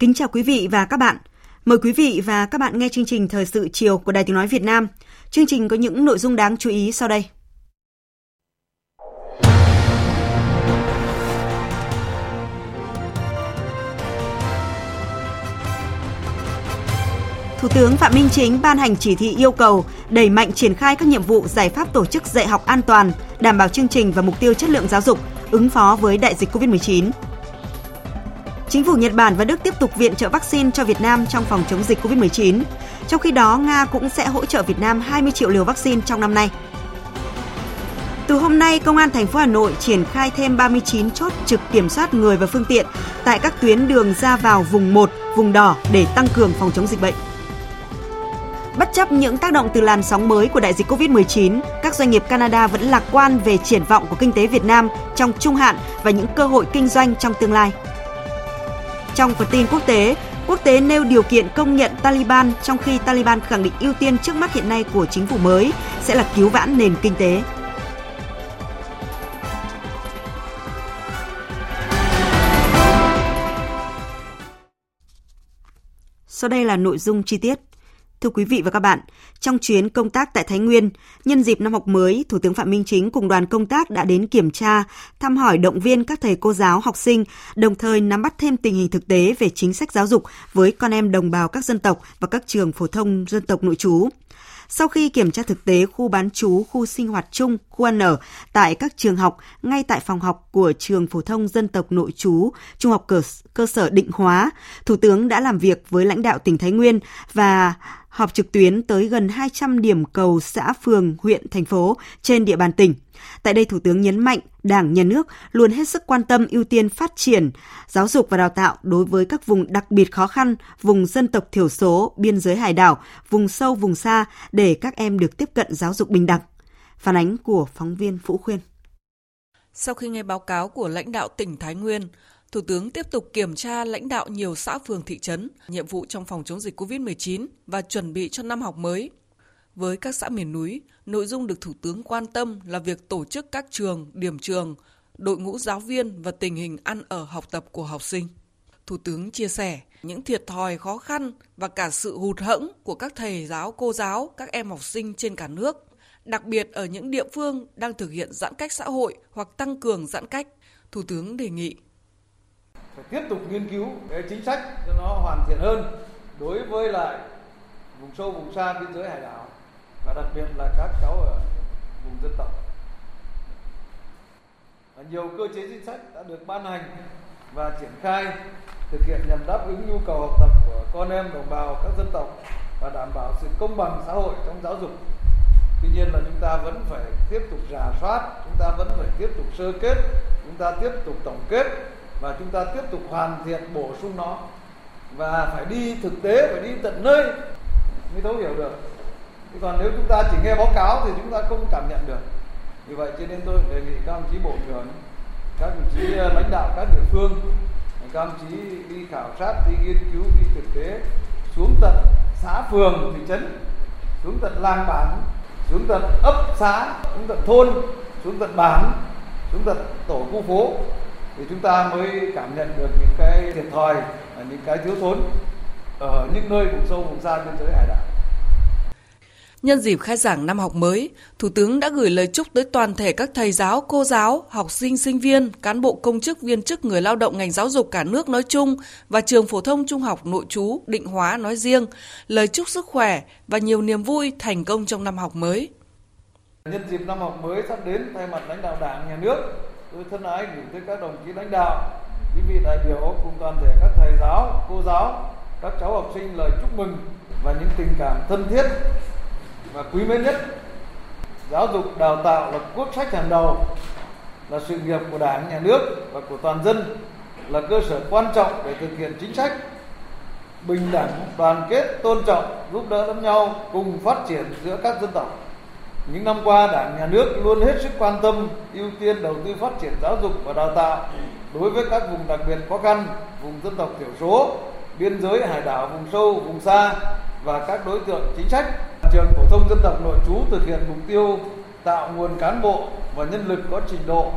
Kính chào quý vị và các bạn. Mời quý vị và các bạn nghe chương trình Thời sự chiều của Đài Tiếng Nói Việt Nam. Chương trình có những nội dung đáng chú ý sau đây. Thủ tướng Phạm Minh Chính ban hành chỉ thị yêu cầu đẩy mạnh triển khai các nhiệm vụ giải pháp tổ chức dạy học an toàn, đảm bảo chương trình và mục tiêu chất lượng giáo dục, ứng phó với đại dịch COVID-19. Chính phủ Nhật Bản và Đức tiếp tục viện trợ vaccine cho Việt Nam trong phòng chống dịch COVID-19. Trong khi đó, Nga cũng sẽ hỗ trợ Việt Nam 20 triệu liều vaccine trong năm nay. Từ hôm nay, Công an thành phố Hà Nội triển khai thêm 39 chốt trực kiểm soát người và phương tiện tại các tuyến đường ra vào vùng 1, vùng đỏ để tăng cường phòng chống dịch bệnh. Bất chấp những tác động từ làn sóng mới của đại dịch COVID-19, các doanh nghiệp Canada vẫn lạc quan về triển vọng của kinh tế Việt Nam trong trung hạn và những cơ hội kinh doanh trong tương lai. Trong phần tin quốc tế, quốc tế nêu điều kiện công nhận Taliban trong khi Taliban khẳng định ưu tiên trước mắt hiện nay của chính phủ mới sẽ là cứu vãn nền kinh tế. Sau đây là nội dung chi tiết. Thưa quý vị và các bạn, trong chuyến công tác tại Thái Nguyên, nhân dịp năm học mới, Thủ tướng Phạm Minh Chính cùng đoàn công tác đã đến kiểm tra, thăm hỏi động viên các thầy cô giáo, học sinh, đồng thời nắm bắt thêm tình hình thực tế về chính sách giáo dục với con em đồng bào các dân tộc và các trường phổ thông dân tộc nội trú. Sau khi kiểm tra thực tế khu bán trú, khu sinh hoạt chung, khu ăn ở tại các trường học, ngay tại phòng học của trường phổ thông dân tộc nội trú, trung học cơ, cơ sở Định Hóa, Thủ tướng đã làm việc với lãnh đạo tỉnh Thái Nguyên và họp trực tuyến tới gần 200 điểm cầu xã, phường, huyện, thành phố trên địa bàn tỉnh. Tại đây, Thủ tướng nhấn mạnh Đảng, Nhà nước luôn hết sức quan tâm ưu tiên phát triển giáo dục và đào tạo đối với các vùng đặc biệt khó khăn, vùng dân tộc thiểu số, biên giới hải đảo, vùng sâu, vùng xa để các em được tiếp cận giáo dục bình đẳng. Phản ánh của phóng viên Vũ Khuyên. Sau khi nghe báo cáo của lãnh đạo tỉnh Thái Nguyên, Thủ tướng tiếp tục kiểm tra lãnh đạo nhiều xã phường thị trấn, nhiệm vụ trong phòng chống dịch COVID-19 và chuẩn bị cho năm học mới. Với các xã miền núi, nội dung được Thủ tướng quan tâm là việc tổ chức các trường, điểm trường, đội ngũ giáo viên và tình hình ăn ở học tập của học sinh. Thủ tướng chia sẻ những thiệt thòi khó khăn và cả sự hụt hẫng của các thầy giáo, cô giáo, các em học sinh trên cả nước, đặc biệt ở những địa phương đang thực hiện giãn cách xã hội hoặc tăng cường giãn cách. Thủ tướng đề nghị phải tiếp tục nghiên cứu cái chính sách cho nó hoàn thiện hơn đối với lại vùng sâu, vùng xa biên giới hải đảo và đặc biệt là các cháu ở vùng dân tộc. Và nhiều cơ chế chính sách đã được ban hành và triển khai, thực hiện nhằm đáp ứng nhu cầu học tập của con em, đồng bào các dân tộc và đảm bảo sự công bằng xã hội trong giáo dục. Tuy nhiên là chúng ta vẫn phải tiếp tục rà soát, chúng ta vẫn phải tiếp tục sơ kết, chúng ta tiếp tục tổng kết và chúng ta tiếp tục hoàn thiện bổ sung nó. Và phải đi thực tế, phải đi tận nơi mới thấu hiểu được. Chứ còn nếu chúng ta chỉ nghe báo cáo thì chúng ta không cảm nhận được. Vì vậy cho nên tôi đề nghị các ông chí bộ trưởng, các đồng chí ờ, lãnh đạo các địa phương, các ông chí đi khảo sát, đi nghiên cứu, đi thực tế, xuống tận xã phường, thị trấn, xuống tận làng bản, xuống tận ấp xã xuống tận thôn, xuống tận bản, xuống tận tổ khu phố thì chúng ta mới cảm nhận được những cái thiệt thòi những cái thiếu thốn ở những nơi vùng sâu vùng xa biên giới hải đảo Nhân dịp khai giảng năm học mới, Thủ tướng đã gửi lời chúc tới toàn thể các thầy giáo, cô giáo, học sinh, sinh viên, cán bộ công chức, viên chức, người lao động ngành giáo dục cả nước nói chung và trường phổ thông trung học nội trú Định Hóa nói riêng, lời chúc sức khỏe và nhiều niềm vui thành công trong năm học mới. Nhân dịp năm học mới sắp đến, thay mặt lãnh đạo Đảng, Nhà nước, tôi thân ái gửi tới các đồng chí lãnh đạo, quý vị đại biểu cùng toàn thể các thầy giáo, cô giáo, các cháu học sinh lời chúc mừng và những tình cảm thân thiết và quý mến nhất. Giáo dục đào tạo là quốc sách hàng đầu, là sự nghiệp của Đảng, Nhà nước và của toàn dân, là cơ sở quan trọng để thực hiện chính sách bình đẳng, đoàn kết, tôn trọng, giúp đỡ lẫn nhau cùng phát triển giữa các dân tộc. Những năm qua, Đảng, Nhà nước luôn hết sức quan tâm, ưu tiên đầu tư phát triển giáo dục và đào tạo đối với các vùng đặc biệt khó khăn, vùng dân tộc thiểu số, biên giới hải đảo, vùng sâu, vùng xa và các đối tượng chính sách. Trường phổ thông dân tộc nội trú thực hiện mục tiêu tạo nguồn cán bộ và nhân lực có trình độ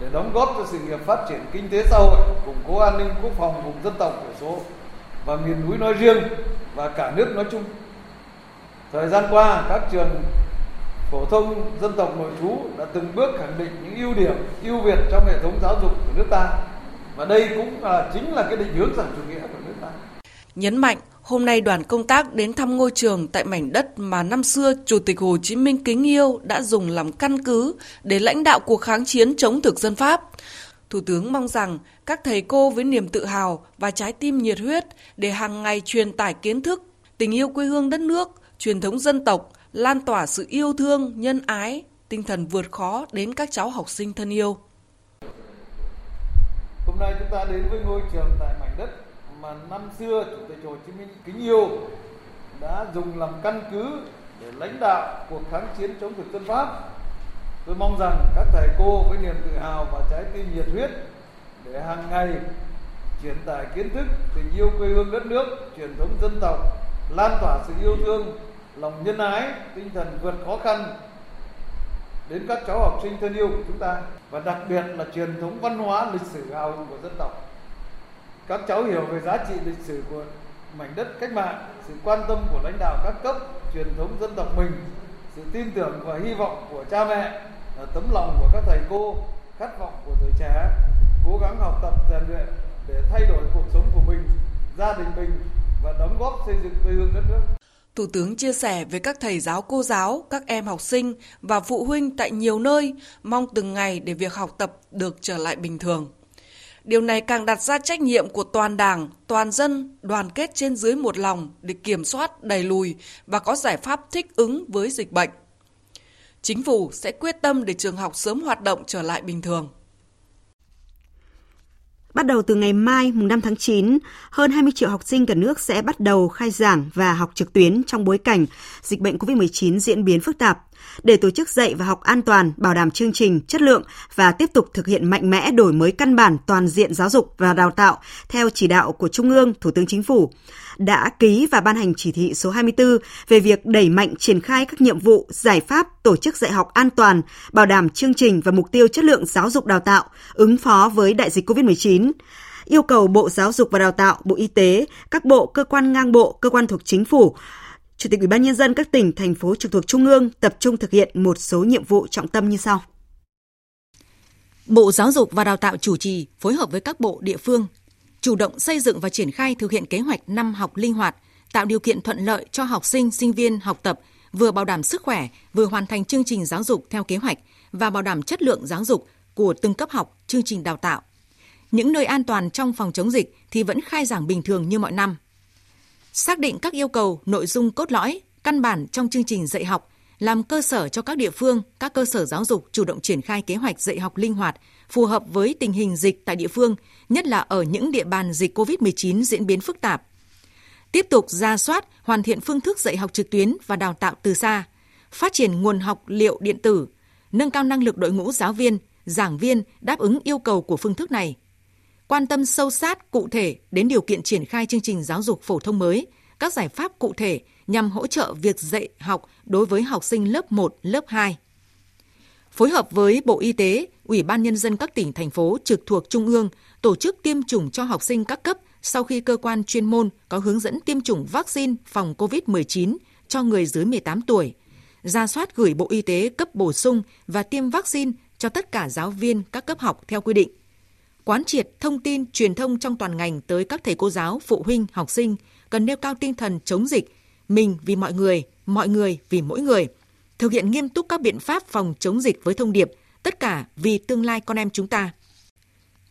để đóng góp cho sự nghiệp phát triển kinh tế xã hội, củng cố an ninh quốc phòng vùng dân tộc thiểu số và miền núi nói riêng và cả nước nói chung. Thời gian qua, các trường phổ thông dân tộc nội trú đã từng bước khẳng định những ưu điểm, ưu việt trong hệ thống giáo dục của nước ta. Và đây cũng là chính là cái định hướng xã chủ nghĩa của nước ta. Nhấn mạnh, hôm nay đoàn công tác đến thăm ngôi trường tại mảnh đất mà năm xưa Chủ tịch Hồ Chí Minh kính yêu đã dùng làm căn cứ để lãnh đạo cuộc kháng chiến chống thực dân Pháp. Thủ tướng mong rằng các thầy cô với niềm tự hào và trái tim nhiệt huyết để hàng ngày truyền tải kiến thức, tình yêu quê hương đất nước, truyền thống dân tộc, lan tỏa sự yêu thương, nhân ái, tinh thần vượt khó đến các cháu học sinh thân yêu. Hôm nay chúng ta đến với ngôi trường tại mảnh đất mà năm xưa Chủ tịch Hồ Chí Minh kính yêu đã dùng làm căn cứ để lãnh đạo cuộc kháng chiến chống thực dân Pháp. Tôi mong rằng các thầy cô với niềm tự hào và trái tim nhiệt huyết để hàng ngày truyền tải kiến thức, tình yêu quê hương đất nước, truyền thống dân tộc, lan tỏa sự yêu thương, lòng nhân ái, tinh thần vượt khó khăn đến các cháu học sinh thân yêu của chúng ta và đặc biệt là truyền thống văn hóa lịch sử hào hùng của dân tộc. Các cháu hiểu về giá trị lịch sử của mảnh đất cách mạng, sự quan tâm của lãnh đạo các cấp, truyền thống dân tộc mình, sự tin tưởng và hy vọng của cha mẹ, tấm lòng của các thầy cô, khát vọng của tuổi trẻ, cố gắng học tập rèn luyện để thay đổi cuộc sống của mình, gia đình mình và đóng góp xây dựng quê hương đất nước. Thủ tướng chia sẻ với các thầy giáo cô giáo, các em học sinh và phụ huynh tại nhiều nơi mong từng ngày để việc học tập được trở lại bình thường. Điều này càng đặt ra trách nhiệm của toàn đảng, toàn dân, đoàn kết trên dưới một lòng để kiểm soát, đẩy lùi và có giải pháp thích ứng với dịch bệnh. Chính phủ sẽ quyết tâm để trường học sớm hoạt động trở lại bình thường. Bắt đầu từ ngày mai, mùng 5 tháng 9, hơn 20 triệu học sinh cả nước sẽ bắt đầu khai giảng và học trực tuyến trong bối cảnh dịch bệnh COVID-19 diễn biến phức tạp. Để tổ chức dạy và học an toàn, bảo đảm chương trình, chất lượng và tiếp tục thực hiện mạnh mẽ đổi mới căn bản toàn diện giáo dục và đào tạo theo chỉ đạo của Trung ương, Thủ tướng Chính phủ đã ký và ban hành chỉ thị số 24 về việc đẩy mạnh triển khai các nhiệm vụ, giải pháp tổ chức dạy học an toàn, bảo đảm chương trình và mục tiêu chất lượng giáo dục đào tạo, ứng phó với đại dịch COVID-19 yêu cầu Bộ Giáo dục và Đào tạo, Bộ Y tế, các bộ, cơ quan ngang bộ, cơ quan thuộc chính phủ, Chủ tịch Ủy ban nhân dân các tỉnh, thành phố trực thuộc Trung ương tập trung thực hiện một số nhiệm vụ trọng tâm như sau. Bộ Giáo dục và Đào tạo chủ trì phối hợp với các bộ địa phương chủ động xây dựng và triển khai thực hiện kế hoạch năm học linh hoạt, tạo điều kiện thuận lợi cho học sinh, sinh viên học tập, vừa bảo đảm sức khỏe, vừa hoàn thành chương trình giáo dục theo kế hoạch và bảo đảm chất lượng giáo dục của từng cấp học, chương trình đào tạo. Những nơi an toàn trong phòng chống dịch thì vẫn khai giảng bình thường như mọi năm. Xác định các yêu cầu, nội dung cốt lõi, căn bản trong chương trình dạy học, làm cơ sở cho các địa phương, các cơ sở giáo dục chủ động triển khai kế hoạch dạy học linh hoạt, phù hợp với tình hình dịch tại địa phương, nhất là ở những địa bàn dịch COVID-19 diễn biến phức tạp. Tiếp tục ra soát, hoàn thiện phương thức dạy học trực tuyến và đào tạo từ xa, phát triển nguồn học liệu điện tử, nâng cao năng lực đội ngũ giáo viên, giảng viên đáp ứng yêu cầu của phương thức này. Quan tâm sâu sát cụ thể đến điều kiện triển khai chương trình giáo dục phổ thông mới, các giải pháp cụ thể nhằm hỗ trợ việc dạy học đối với học sinh lớp 1, lớp 2 phối hợp với Bộ Y tế, Ủy ban Nhân dân các tỉnh, thành phố trực thuộc Trung ương tổ chức tiêm chủng cho học sinh các cấp sau khi cơ quan chuyên môn có hướng dẫn tiêm chủng vaccine phòng COVID-19 cho người dưới 18 tuổi, ra soát gửi Bộ Y tế cấp bổ sung và tiêm vaccine cho tất cả giáo viên các cấp học theo quy định. Quán triệt thông tin truyền thông trong toàn ngành tới các thầy cô giáo, phụ huynh, học sinh cần nêu cao tinh thần chống dịch, mình vì mọi người, mọi người vì mỗi người – thực hiện nghiêm túc các biện pháp phòng chống dịch với thông điệp tất cả vì tương lai con em chúng ta.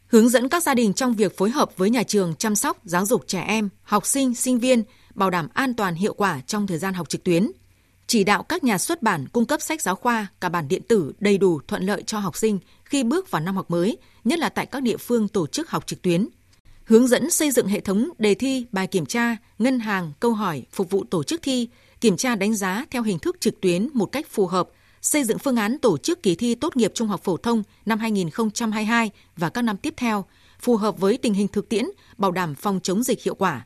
Hướng dẫn các gia đình trong việc phối hợp với nhà trường chăm sóc, giáo dục trẻ em, học sinh, sinh viên, bảo đảm an toàn hiệu quả trong thời gian học trực tuyến. Chỉ đạo các nhà xuất bản cung cấp sách giáo khoa, cả bản điện tử đầy đủ thuận lợi cho học sinh khi bước vào năm học mới, nhất là tại các địa phương tổ chức học trực tuyến. Hướng dẫn xây dựng hệ thống đề thi, bài kiểm tra, ngân hàng, câu hỏi phục vụ tổ chức thi, kiểm tra đánh giá theo hình thức trực tuyến một cách phù hợp, xây dựng phương án tổ chức kỳ thi tốt nghiệp trung học phổ thông năm 2022 và các năm tiếp theo, phù hợp với tình hình thực tiễn, bảo đảm phòng chống dịch hiệu quả.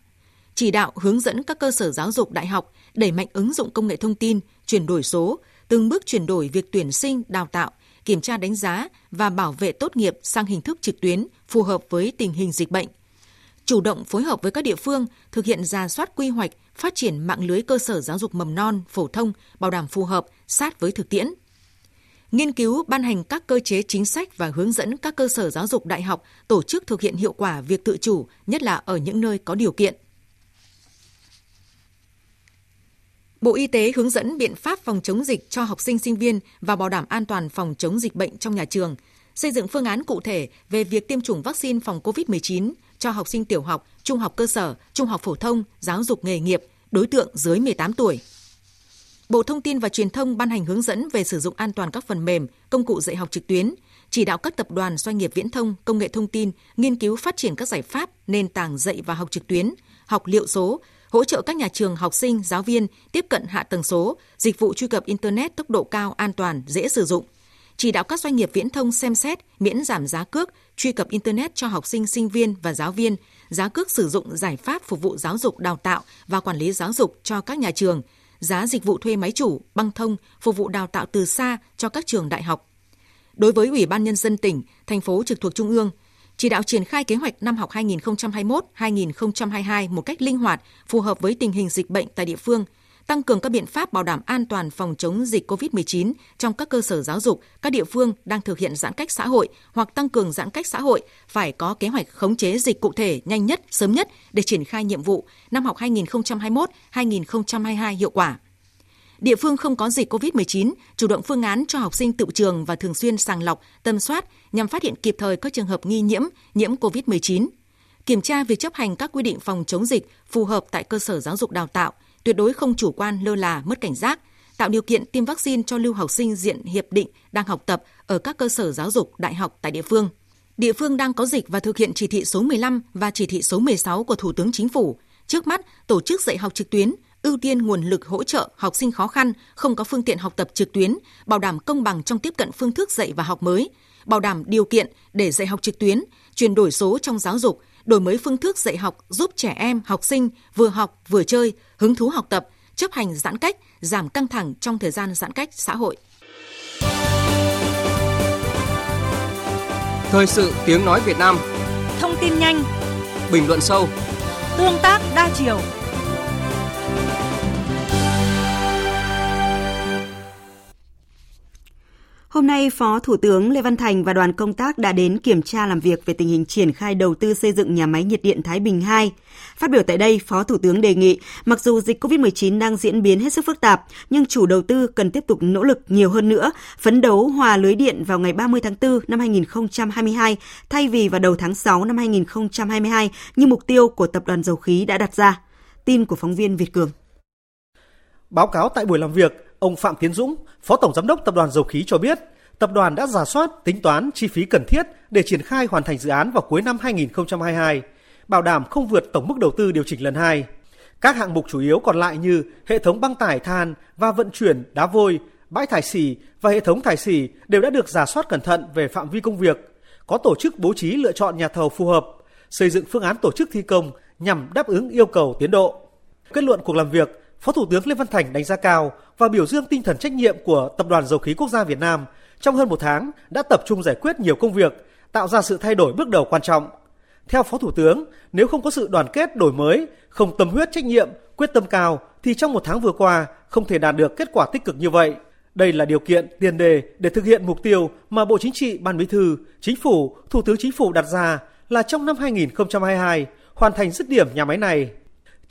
Chỉ đạo hướng dẫn các cơ sở giáo dục đại học đẩy mạnh ứng dụng công nghệ thông tin, chuyển đổi số, từng bước chuyển đổi việc tuyển sinh, đào tạo, kiểm tra đánh giá và bảo vệ tốt nghiệp sang hình thức trực tuyến phù hợp với tình hình dịch bệnh. Chủ động phối hợp với các địa phương thực hiện ra soát quy hoạch, phát triển mạng lưới cơ sở giáo dục mầm non, phổ thông, bảo đảm phù hợp, sát với thực tiễn. Nghiên cứu ban hành các cơ chế chính sách và hướng dẫn các cơ sở giáo dục đại học tổ chức thực hiện hiệu quả việc tự chủ, nhất là ở những nơi có điều kiện. Bộ Y tế hướng dẫn biện pháp phòng chống dịch cho học sinh sinh viên và bảo đảm an toàn phòng chống dịch bệnh trong nhà trường, xây dựng phương án cụ thể về việc tiêm chủng vaccine phòng COVID-19 cho học sinh tiểu học, trung học cơ sở, trung học phổ thông, giáo dục nghề nghiệp, đối tượng dưới 18 tuổi. Bộ Thông tin và Truyền thông ban hành hướng dẫn về sử dụng an toàn các phần mềm, công cụ dạy học trực tuyến, chỉ đạo các tập đoàn doanh nghiệp viễn thông, công nghệ thông tin nghiên cứu phát triển các giải pháp, nền tảng dạy và học trực tuyến, học liệu số, hỗ trợ các nhà trường, học sinh, giáo viên tiếp cận hạ tầng số, dịch vụ truy cập internet tốc độ cao, an toàn, dễ sử dụng. Chỉ đạo các doanh nghiệp viễn thông xem xét miễn giảm giá cước truy cập internet cho học sinh, sinh viên và giáo viên, giá cước sử dụng giải pháp phục vụ giáo dục đào tạo và quản lý giáo dục cho các nhà trường, giá dịch vụ thuê máy chủ, băng thông phục vụ đào tạo từ xa cho các trường đại học. Đối với Ủy ban nhân dân tỉnh, thành phố trực thuộc trung ương, chỉ đạo triển khai kế hoạch năm học 2021-2022 một cách linh hoạt, phù hợp với tình hình dịch bệnh tại địa phương, tăng cường các biện pháp bảo đảm an toàn phòng chống dịch COVID-19 trong các cơ sở giáo dục, các địa phương đang thực hiện giãn cách xã hội hoặc tăng cường giãn cách xã hội phải có kế hoạch khống chế dịch cụ thể nhanh nhất, sớm nhất để triển khai nhiệm vụ năm học 2021-2022 hiệu quả. Địa phương không có dịch COVID-19, chủ động phương án cho học sinh tự trường và thường xuyên sàng lọc, tâm soát nhằm phát hiện kịp thời các trường hợp nghi nhiễm, nhiễm COVID-19. Kiểm tra việc chấp hành các quy định phòng chống dịch phù hợp tại cơ sở giáo dục đào tạo, tuyệt đối không chủ quan lơ là mất cảnh giác, tạo điều kiện tiêm vaccine cho lưu học sinh diện hiệp định đang học tập ở các cơ sở giáo dục đại học tại địa phương. Địa phương đang có dịch và thực hiện chỉ thị số 15 và chỉ thị số 16 của Thủ tướng Chính phủ. Trước mắt, tổ chức dạy học trực tuyến, ưu tiên nguồn lực hỗ trợ học sinh khó khăn, không có phương tiện học tập trực tuyến, bảo đảm công bằng trong tiếp cận phương thức dạy và học mới, bảo đảm điều kiện để dạy học trực tuyến, chuyển đổi số trong giáo dục, đổi mới phương thức dạy học giúp trẻ em, học sinh vừa học vừa chơi, hứng thú học tập, chấp hành giãn cách, giảm căng thẳng trong thời gian giãn cách xã hội. Thời sự tiếng nói Việt Nam. Thông tin nhanh. Bình luận sâu. Tương tác đa chiều Hôm nay, Phó Thủ tướng Lê Văn Thành và đoàn công tác đã đến kiểm tra làm việc về tình hình triển khai đầu tư xây dựng nhà máy nhiệt điện Thái Bình 2. Phát biểu tại đây, Phó Thủ tướng đề nghị, mặc dù dịch COVID-19 đang diễn biến hết sức phức tạp, nhưng chủ đầu tư cần tiếp tục nỗ lực nhiều hơn nữa, phấn đấu hòa lưới điện vào ngày 30 tháng 4 năm 2022 thay vì vào đầu tháng 6 năm 2022 như mục tiêu của Tập đoàn Dầu khí đã đặt ra. Tin của phóng viên Việt Cường. Báo cáo tại buổi làm việc, ông Phạm Tiến Dũng, Phó Tổng Giám đốc Tập đoàn Dầu khí cho biết, tập đoàn đã giả soát tính toán chi phí cần thiết để triển khai hoàn thành dự án vào cuối năm 2022, bảo đảm không vượt tổng mức đầu tư điều chỉnh lần 2. Các hạng mục chủ yếu còn lại như hệ thống băng tải than và vận chuyển đá vôi, bãi thải xỉ và hệ thống thải xỉ đều đã được giả soát cẩn thận về phạm vi công việc, có tổ chức bố trí lựa chọn nhà thầu phù hợp, xây dựng phương án tổ chức thi công nhằm đáp ứng yêu cầu tiến độ. Kết luận cuộc làm việc, Phó Thủ tướng Lê Văn Thành đánh giá cao và biểu dương tinh thần trách nhiệm của Tập đoàn Dầu khí Quốc gia Việt Nam trong hơn một tháng đã tập trung giải quyết nhiều công việc, tạo ra sự thay đổi bước đầu quan trọng. Theo Phó Thủ tướng, nếu không có sự đoàn kết đổi mới, không tâm huyết trách nhiệm, quyết tâm cao thì trong một tháng vừa qua không thể đạt được kết quả tích cực như vậy. Đây là điều kiện tiền đề để thực hiện mục tiêu mà Bộ Chính trị, Ban Bí thư, Chính phủ, Thủ tướng Chính phủ đặt ra là trong năm 2022 hoàn thành dứt điểm nhà máy này.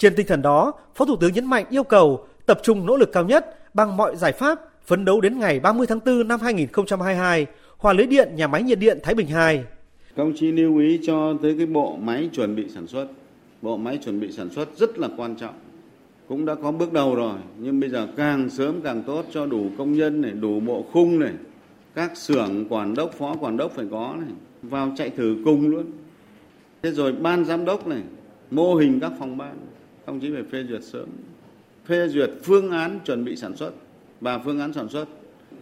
Trên tinh thần đó, Phó Thủ tướng nhấn mạnh yêu cầu tập trung nỗ lực cao nhất bằng mọi giải pháp phấn đấu đến ngày 30 tháng 4 năm 2022 Hòa lưới điện nhà máy nhiệt điện Thái Bình 2. Các ông chí lưu ý cho tới cái bộ máy chuẩn bị sản xuất. Bộ máy chuẩn bị sản xuất rất là quan trọng. Cũng đã có bước đầu rồi, nhưng bây giờ càng sớm càng tốt cho đủ công nhân này, đủ bộ khung này. Các xưởng quản đốc, phó quản đốc phải có này, vào chạy thử cùng luôn. Thế rồi ban giám đốc này, mô hình các phòng ban, ông chí phải phê duyệt sớm. Phê duyệt phương án chuẩn bị sản xuất và phương án sản xuất.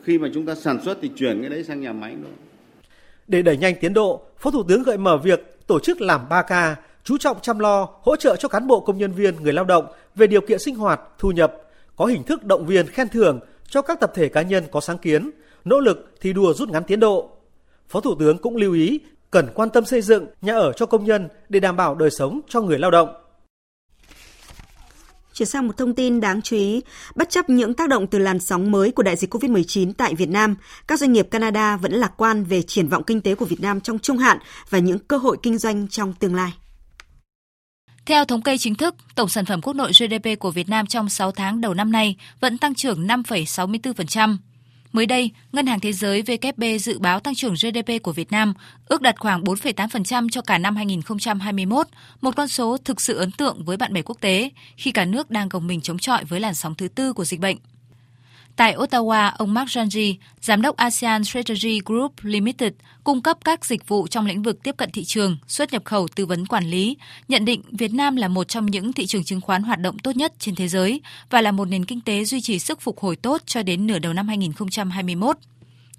Khi mà chúng ta sản xuất thì chuyển cái đấy sang nhà máy luôn. Để đẩy nhanh tiến độ, Phó Thủ tướng gợi mở việc tổ chức làm 3K, chú trọng chăm lo, hỗ trợ cho cán bộ công nhân viên, người lao động về điều kiện sinh hoạt, thu nhập, có hình thức động viên khen thưởng cho các tập thể cá nhân có sáng kiến, nỗ lực thi đua rút ngắn tiến độ. Phó Thủ tướng cũng lưu ý cần quan tâm xây dựng nhà ở cho công nhân để đảm bảo đời sống cho người lao động. Chuyển sang một thông tin đáng chú ý, bất chấp những tác động từ làn sóng mới của đại dịch COVID-19 tại Việt Nam, các doanh nghiệp Canada vẫn lạc quan về triển vọng kinh tế của Việt Nam trong trung hạn và những cơ hội kinh doanh trong tương lai. Theo thống kê chính thức, tổng sản phẩm quốc nội GDP của Việt Nam trong 6 tháng đầu năm nay vẫn tăng trưởng 5,64%. Mới đây, Ngân hàng Thế giới WB dự báo tăng trưởng GDP của Việt Nam ước đạt khoảng 4,8% cho cả năm 2021, một con số thực sự ấn tượng với bạn bè quốc tế khi cả nước đang gồng mình chống chọi với làn sóng thứ tư của dịch bệnh. Tại Ottawa, ông Mark Janji, giám đốc ASEAN Strategy Group Limited, cung cấp các dịch vụ trong lĩnh vực tiếp cận thị trường, xuất nhập khẩu, tư vấn quản lý, nhận định Việt Nam là một trong những thị trường chứng khoán hoạt động tốt nhất trên thế giới và là một nền kinh tế duy trì sức phục hồi tốt cho đến nửa đầu năm 2021.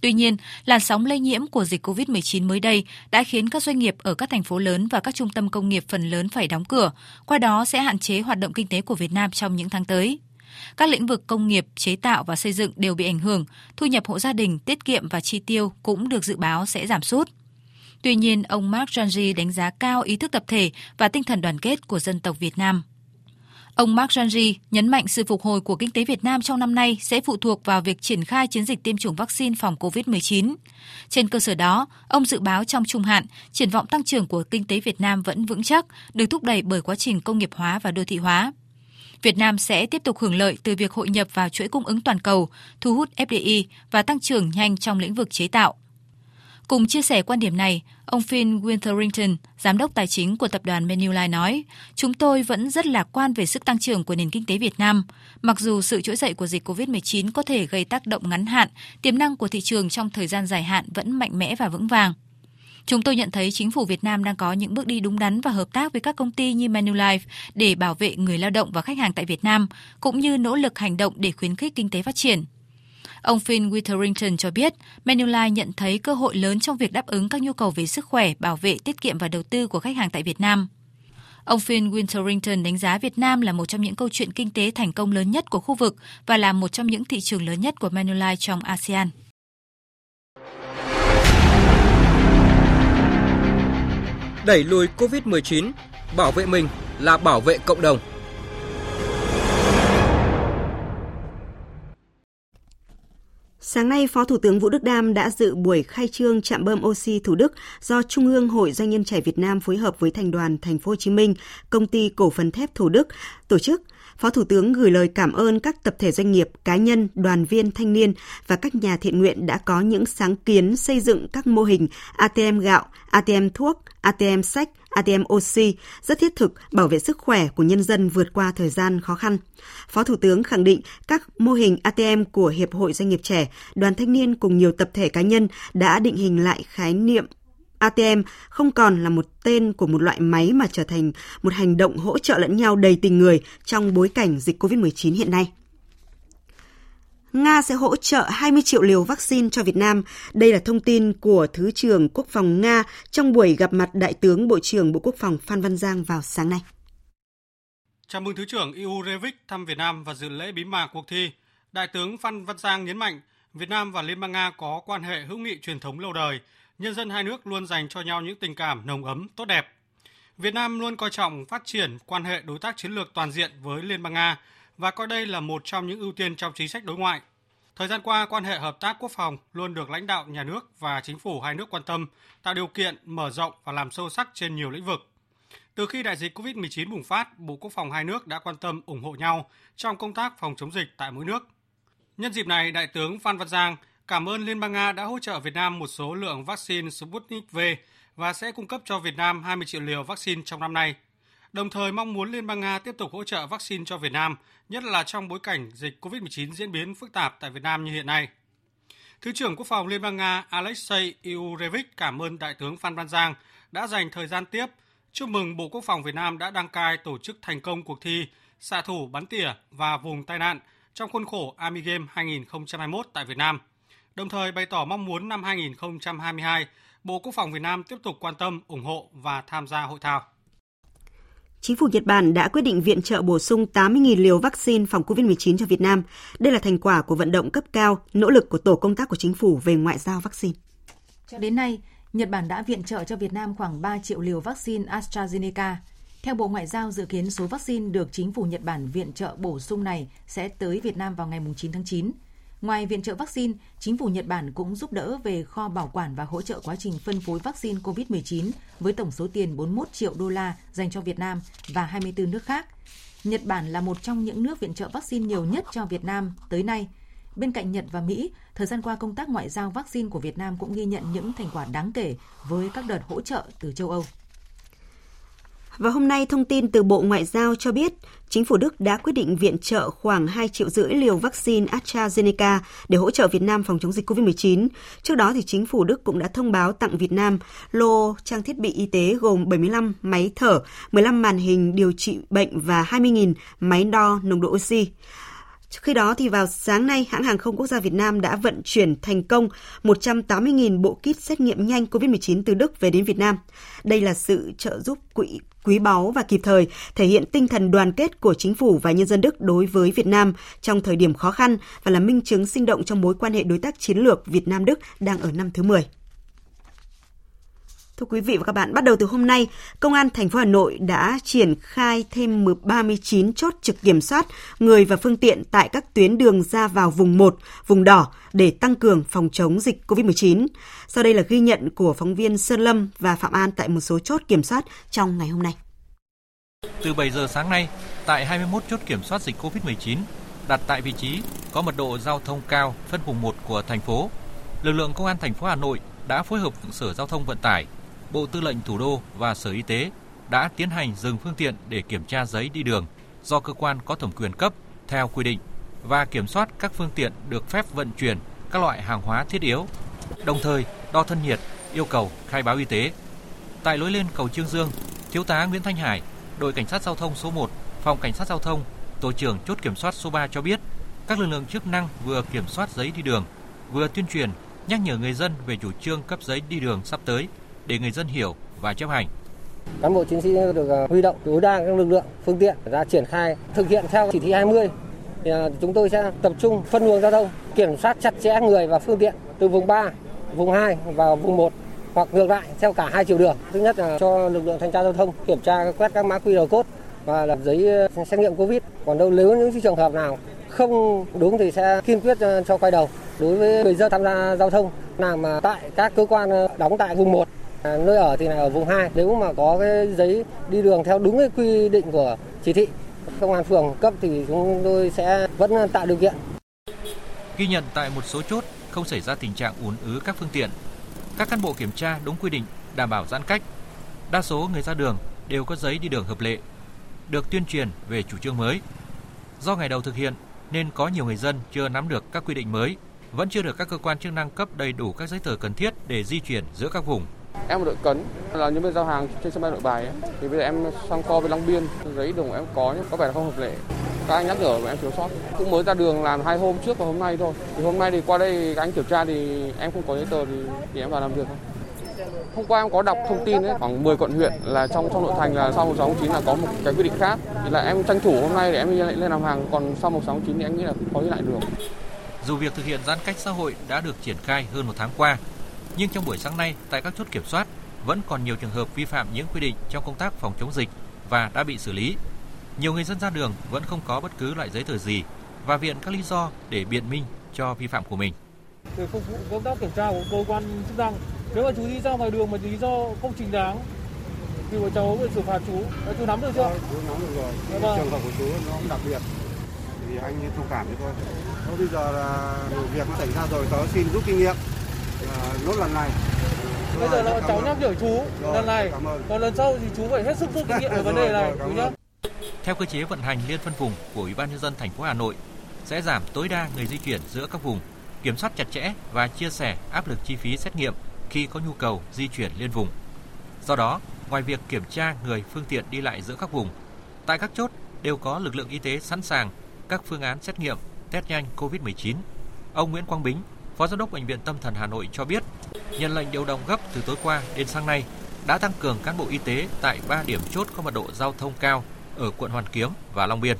Tuy nhiên, làn sóng lây nhiễm của dịch COVID-19 mới đây đã khiến các doanh nghiệp ở các thành phố lớn và các trung tâm công nghiệp phần lớn phải đóng cửa, qua đó sẽ hạn chế hoạt động kinh tế của Việt Nam trong những tháng tới. Các lĩnh vực công nghiệp, chế tạo và xây dựng đều bị ảnh hưởng, thu nhập hộ gia đình, tiết kiệm và chi tiêu cũng được dự báo sẽ giảm sút. Tuy nhiên, ông Mark Janji đánh giá cao ý thức tập thể và tinh thần đoàn kết của dân tộc Việt Nam. Ông Mark Janji nhấn mạnh sự phục hồi của kinh tế Việt Nam trong năm nay sẽ phụ thuộc vào việc triển khai chiến dịch tiêm chủng vaccine phòng COVID-19. Trên cơ sở đó, ông dự báo trong trung hạn, triển vọng tăng trưởng của kinh tế Việt Nam vẫn vững chắc, được thúc đẩy bởi quá trình công nghiệp hóa và đô thị hóa. Việt Nam sẽ tiếp tục hưởng lợi từ việc hội nhập vào chuỗi cung ứng toàn cầu, thu hút FDI và tăng trưởng nhanh trong lĩnh vực chế tạo. Cùng chia sẻ quan điểm này, ông Phil Winterington, giám đốc tài chính của tập đoàn Manulife nói, chúng tôi vẫn rất lạc quan về sức tăng trưởng của nền kinh tế Việt Nam. Mặc dù sự trỗi dậy của dịch COVID-19 có thể gây tác động ngắn hạn, tiềm năng của thị trường trong thời gian dài hạn vẫn mạnh mẽ và vững vàng. Chúng tôi nhận thấy chính phủ Việt Nam đang có những bước đi đúng đắn và hợp tác với các công ty như Manulife để bảo vệ người lao động và khách hàng tại Việt Nam, cũng như nỗ lực hành động để khuyến khích kinh tế phát triển. Ông Phil Witherington cho biết, Manulife nhận thấy cơ hội lớn trong việc đáp ứng các nhu cầu về sức khỏe, bảo vệ, tiết kiệm và đầu tư của khách hàng tại Việt Nam. Ông Phil Winterington đánh giá Việt Nam là một trong những câu chuyện kinh tế thành công lớn nhất của khu vực và là một trong những thị trường lớn nhất của Manulife trong ASEAN. Đẩy lùi COVID-19, bảo vệ mình là bảo vệ cộng đồng. Sáng nay, Phó Thủ tướng Vũ Đức Đam đã dự buổi khai trương trạm bơm oxy Thủ Đức do Trung ương Hội Doanh nhân trẻ Việt Nam phối hợp với Thành đoàn Thành phố Hồ Chí Minh, Công ty Cổ phần Thép Thủ Đức tổ chức. Phó Thủ tướng gửi lời cảm ơn các tập thể doanh nghiệp, cá nhân, đoàn viên thanh niên và các nhà thiện nguyện đã có những sáng kiến xây dựng các mô hình ATM gạo, ATM thuốc, ATM sách, ATM oxy rất thiết thực bảo vệ sức khỏe của nhân dân vượt qua thời gian khó khăn. Phó Thủ tướng khẳng định các mô hình ATM của Hiệp hội Doanh nghiệp trẻ, đoàn thanh niên cùng nhiều tập thể cá nhân đã định hình lại khái niệm ATM không còn là một tên của một loại máy mà trở thành một hành động hỗ trợ lẫn nhau đầy tình người trong bối cảnh dịch COVID-19 hiện nay. Nga sẽ hỗ trợ 20 triệu liều vaccine cho Việt Nam. Đây là thông tin của Thứ trưởng Quốc phòng Nga trong buổi gặp mặt Đại tướng Bộ trưởng Bộ Quốc phòng Phan Văn Giang vào sáng nay. Chào mừng Thứ trưởng EU thăm Việt Nam và dự lễ bế mạc cuộc thi. Đại tướng Phan Văn Giang nhấn mạnh Việt Nam và Liên bang Nga có quan hệ hữu nghị truyền thống lâu đời, nhân dân hai nước luôn dành cho nhau những tình cảm nồng ấm, tốt đẹp. Việt Nam luôn coi trọng phát triển quan hệ đối tác chiến lược toàn diện với Liên bang Nga và coi đây là một trong những ưu tiên trong chính sách đối ngoại. Thời gian qua, quan hệ hợp tác quốc phòng luôn được lãnh đạo nhà nước và chính phủ hai nước quan tâm, tạo điều kiện, mở rộng và làm sâu sắc trên nhiều lĩnh vực. Từ khi đại dịch COVID-19 bùng phát, Bộ Quốc phòng hai nước đã quan tâm ủng hộ nhau trong công tác phòng chống dịch tại mỗi nước. Nhân dịp này, Đại tướng Phan Văn Giang cảm ơn Liên bang Nga đã hỗ trợ Việt Nam một số lượng vaccine Sputnik V và sẽ cung cấp cho Việt Nam 20 triệu liều vaccine trong năm nay. Đồng thời mong muốn Liên bang Nga tiếp tục hỗ trợ vaccine cho Việt Nam, nhất là trong bối cảnh dịch COVID-19 diễn biến phức tạp tại Việt Nam như hiện nay. Thứ trưởng Quốc phòng Liên bang Nga Alexei Iurevich cảm ơn Đại tướng Phan Văn Giang đã dành thời gian tiếp, chúc mừng Bộ Quốc phòng Việt Nam đã đăng cai tổ chức thành công cuộc thi xạ thủ bắn tỉa và vùng tai nạn trong khuôn khổ Army Game 2021 tại Việt Nam. Đồng thời bày tỏ mong muốn năm 2022, Bộ Quốc phòng Việt Nam tiếp tục quan tâm, ủng hộ và tham gia hội thao. Chính phủ Nhật Bản đã quyết định viện trợ bổ sung 80.000 liều vaccine phòng COVID-19 cho Việt Nam. Đây là thành quả của vận động cấp cao, nỗ lực của tổ công tác của chính phủ về ngoại giao vaccine. Cho đến nay, Nhật Bản đã viện trợ cho Việt Nam khoảng 3 triệu liều vaccine AstraZeneca. Theo Bộ Ngoại giao, dự kiến số vaccine được chính phủ Nhật Bản viện trợ bổ sung này sẽ tới Việt Nam vào ngày 9 tháng 9. Ngoài viện trợ vaccine, chính phủ Nhật Bản cũng giúp đỡ về kho bảo quản và hỗ trợ quá trình phân phối vaccine COVID-19 với tổng số tiền 41 triệu đô la dành cho Việt Nam và 24 nước khác. Nhật Bản là một trong những nước viện trợ vaccine nhiều nhất cho Việt Nam tới nay. Bên cạnh Nhật và Mỹ, thời gian qua công tác ngoại giao vaccine của Việt Nam cũng ghi nhận những thành quả đáng kể với các đợt hỗ trợ từ châu Âu. Và hôm nay, thông tin từ Bộ Ngoại giao cho biết, chính phủ Đức đã quyết định viện trợ khoảng 2 triệu rưỡi liều vaccine AstraZeneca để hỗ trợ Việt Nam phòng chống dịch COVID-19. Trước đó, thì chính phủ Đức cũng đã thông báo tặng Việt Nam lô trang thiết bị y tế gồm 75 máy thở, 15 màn hình điều trị bệnh và 20.000 máy đo nồng độ oxy. trước Khi đó thì vào sáng nay, hãng hàng không quốc gia Việt Nam đã vận chuyển thành công 180.000 bộ kit xét nghiệm nhanh COVID-19 từ Đức về đến Việt Nam. Đây là sự trợ giúp quỹ quý báu và kịp thời, thể hiện tinh thần đoàn kết của chính phủ và nhân dân Đức đối với Việt Nam trong thời điểm khó khăn và là minh chứng sinh động trong mối quan hệ đối tác chiến lược Việt Nam Đức đang ở năm thứ 10. Thưa quý vị và các bạn, bắt đầu từ hôm nay, Công an thành phố Hà Nội đã triển khai thêm 39 chốt trực kiểm soát người và phương tiện tại các tuyến đường ra vào vùng 1, vùng đỏ để tăng cường phòng chống dịch COVID-19. Sau đây là ghi nhận của phóng viên Sơn Lâm và Phạm An tại một số chốt kiểm soát trong ngày hôm nay. Từ 7 giờ sáng nay, tại 21 chốt kiểm soát dịch COVID-19 đặt tại vị trí có mật độ giao thông cao phân vùng 1 của thành phố, lực lượng công an thành phố Hà Nội đã phối hợp với Sở Giao thông Vận tải Bộ Tư lệnh Thủ đô và Sở Y tế đã tiến hành dừng phương tiện để kiểm tra giấy đi đường do cơ quan có thẩm quyền cấp theo quy định và kiểm soát các phương tiện được phép vận chuyển các loại hàng hóa thiết yếu, đồng thời đo thân nhiệt, yêu cầu khai báo y tế. Tại lối lên cầu Trương Dương, Thiếu tá Nguyễn Thanh Hải, đội cảnh sát giao thông số 1, phòng cảnh sát giao thông, tổ trưởng chốt kiểm soát số 3 cho biết, các lực lượng chức năng vừa kiểm soát giấy đi đường, vừa tuyên truyền nhắc nhở người dân về chủ trương cấp giấy đi đường sắp tới để người dân hiểu và chấp hành. Cán bộ chiến sĩ được à, huy động tối đa các lực lượng, phương tiện ra triển khai thực hiện theo chỉ thị 20 thì à, chúng tôi sẽ tập trung phân luồng giao thông, kiểm soát chặt chẽ người và phương tiện từ vùng 3, vùng 2 và vùng 1 hoặc ngược lại theo cả hai chiều đường. Thứ nhất là cho lực lượng thanh tra giao thông kiểm tra quét các mã QR code và làm giấy à, xét nghiệm Covid. Còn đâu nếu những trường hợp nào không đúng thì sẽ kiên quyết cho quay đầu. Đối với người dân tham gia giao thông làm tại các cơ quan đóng tại vùng 1 À, nơi ở thì là ở vùng 2 nếu mà có cái giấy đi đường theo đúng cái quy định của chỉ thị công an phường cấp thì chúng tôi sẽ vẫn tạo điều kiện. Ghi nhận tại một số chốt không xảy ra tình trạng ùn ứ các phương tiện. Các cán bộ kiểm tra đúng quy định, đảm bảo giãn cách. Đa số người ra đường đều có giấy đi đường hợp lệ, được tuyên truyền về chủ trương mới. Do ngày đầu thực hiện nên có nhiều người dân chưa nắm được các quy định mới, vẫn chưa được các cơ quan chức năng cấp đầy đủ các giấy tờ cần thiết để di chuyển giữa các vùng. Em một đội cấn là nhân viên giao hàng trên sân bay Nội Bài ấy. Thì bây giờ em sang kho với Long Biên, giấy đồng em có nhưng có vẻ là không hợp lệ. Các anh nhắc nhở mà em thiếu sót. Cũng mới ra đường làm hai hôm trước và hôm nay thôi. Thì hôm nay thì qua đây các anh kiểm tra thì em không có giấy tờ thì, thì em vào làm việc thôi. Hôm qua em có đọc thông tin ấy, khoảng 10 quận huyện là trong trong nội thành là sau 1609 là có một cái quy định khác. Thì là em tranh thủ hôm nay để em lên làm hàng, còn sau 1609 thì em nghĩ là có đi lại được. Dù việc thực hiện giãn cách xã hội đã được triển khai hơn một tháng qua, nhưng trong buổi sáng nay tại các chốt kiểm soát vẫn còn nhiều trường hợp vi phạm những quy định trong công tác phòng chống dịch và đã bị xử lý. Nhiều người dân ra đường vẫn không có bất cứ loại giấy tờ gì và viện các lý do để biện minh cho vi phạm của mình. Để phục vụ công tác kiểm tra của cơ quan chức năng, nếu mà chú đi ra ngoài đường mà lý do không trình đáng thì cháu phải xử phạt chú. Chú nắm được chưa? Chú nắm được rồi. Vâng. Trường hợp của chú nó đặc biệt thì anh thông cảm với tôi. Thôi bây giờ là việc nó xảy ra rồi, tớ xin rút kinh nghiệm nốt lần này. Bây giờ là cháu nhắc nhở chú Rồi, lần này, còn lần sau thì chú phải hết sức rút kinh nghiệm về vấn đề này, chú nhé. Theo cơ chế vận hành liên phân vùng của Ủy ban nhân dân thành phố Hà Nội sẽ giảm tối đa người di chuyển giữa các vùng, kiểm soát chặt chẽ và chia sẻ áp lực chi phí xét nghiệm khi có nhu cầu di chuyển liên vùng. Do đó, ngoài việc kiểm tra người phương tiện đi lại giữa các vùng, tại các chốt đều có lực lượng y tế sẵn sàng các phương án xét nghiệm test nhanh COVID-19. Ông Nguyễn Quang Bính, Phó Giám đốc Bệnh viện Tâm thần Hà Nội cho biết, nhận lệnh điều động gấp từ tối qua đến sáng nay đã tăng cường cán bộ y tế tại 3 điểm chốt có mật độ giao thông cao ở quận Hoàn Kiếm và Long Biên.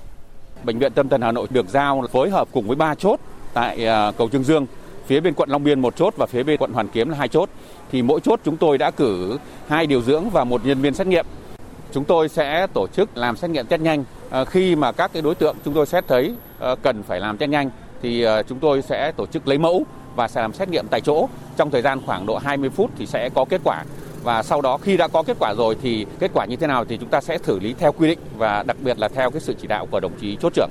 Bệnh viện Tâm thần Hà Nội được giao phối hợp cùng với 3 chốt tại à, cầu Trương Dương, phía bên quận Long Biên một chốt và phía bên quận Hoàn Kiếm là hai chốt. Thì mỗi chốt chúng tôi đã cử hai điều dưỡng và một nhân viên xét nghiệm. Chúng tôi sẽ tổ chức làm xét nghiệm test nhanh à, khi mà các cái đối tượng chúng tôi xét thấy à, cần phải làm test nhanh thì chúng tôi sẽ tổ chức lấy mẫu và sẽ làm xét nghiệm tại chỗ trong thời gian khoảng độ 20 phút thì sẽ có kết quả và sau đó khi đã có kết quả rồi thì kết quả như thế nào thì chúng ta sẽ xử lý theo quy định và đặc biệt là theo cái sự chỉ đạo của đồng chí chốt trưởng.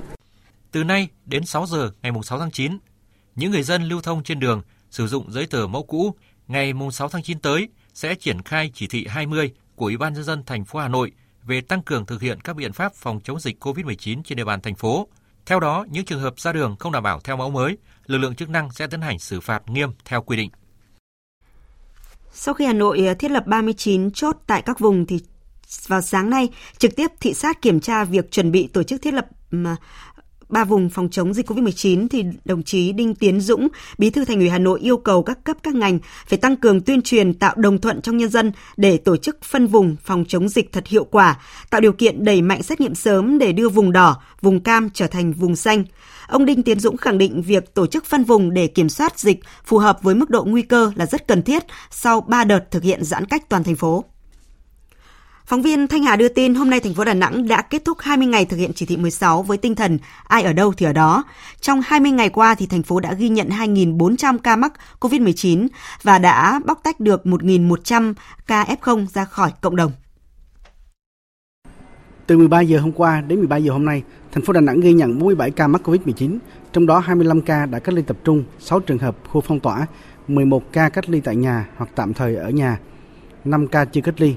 Từ nay đến 6 giờ ngày 6 tháng 9, những người dân lưu thông trên đường sử dụng giấy tờ mẫu cũ ngày 6 tháng 9 tới sẽ triển khai chỉ thị 20 của Ủy ban nhân dân thành phố Hà Nội về tăng cường thực hiện các biện pháp phòng chống dịch COVID-19 trên địa bàn thành phố. Theo đó, những trường hợp ra đường không đảm bảo theo mẫu mới, lực lượng chức năng sẽ tiến hành xử phạt nghiêm theo quy định. Sau khi Hà Nội ờ, thiết lập 39 chốt tại các vùng thì vào sáng nay, trực tiếp thị sát kiểm tra việc chuẩn bị tổ chức thiết lập ba vùng phòng chống dịch COVID-19 thì đồng chí Đinh Tiến Dũng, Bí thư Thành ủy Hà Nội yêu cầu các cấp các ngành phải tăng cường tuyên truyền tạo đồng thuận trong nhân dân để tổ chức phân vùng phòng chống dịch thật hiệu quả, tạo điều kiện đẩy mạnh xét nghiệm sớm để đưa vùng đỏ, vùng cam trở thành vùng xanh. Ông Đinh Tiến Dũng khẳng định việc tổ chức phân vùng để kiểm soát dịch phù hợp với mức độ nguy cơ là rất cần thiết sau 3 đợt thực hiện giãn cách toàn thành phố. Phóng viên Thanh Hà đưa tin hôm nay thành phố Đà Nẵng đã kết thúc 20 ngày thực hiện chỉ thị 16 với tinh thần ai ở đâu thì ở đó. Trong 20 ngày qua thì thành phố đã ghi nhận 2.400 ca mắc COVID-19 và đã bóc tách được 1.100 ca F0 ra khỏi cộng đồng. Từ 13 giờ hôm qua đến 13 giờ hôm nay, thành phố Đà Nẵng ghi nhận 47 ca mắc COVID-19, trong đó 25 ca đã cách ly tập trung, 6 trường hợp khu phong tỏa, 11 ca cách ly tại nhà hoặc tạm thời ở nhà, 5 ca chưa cách ly,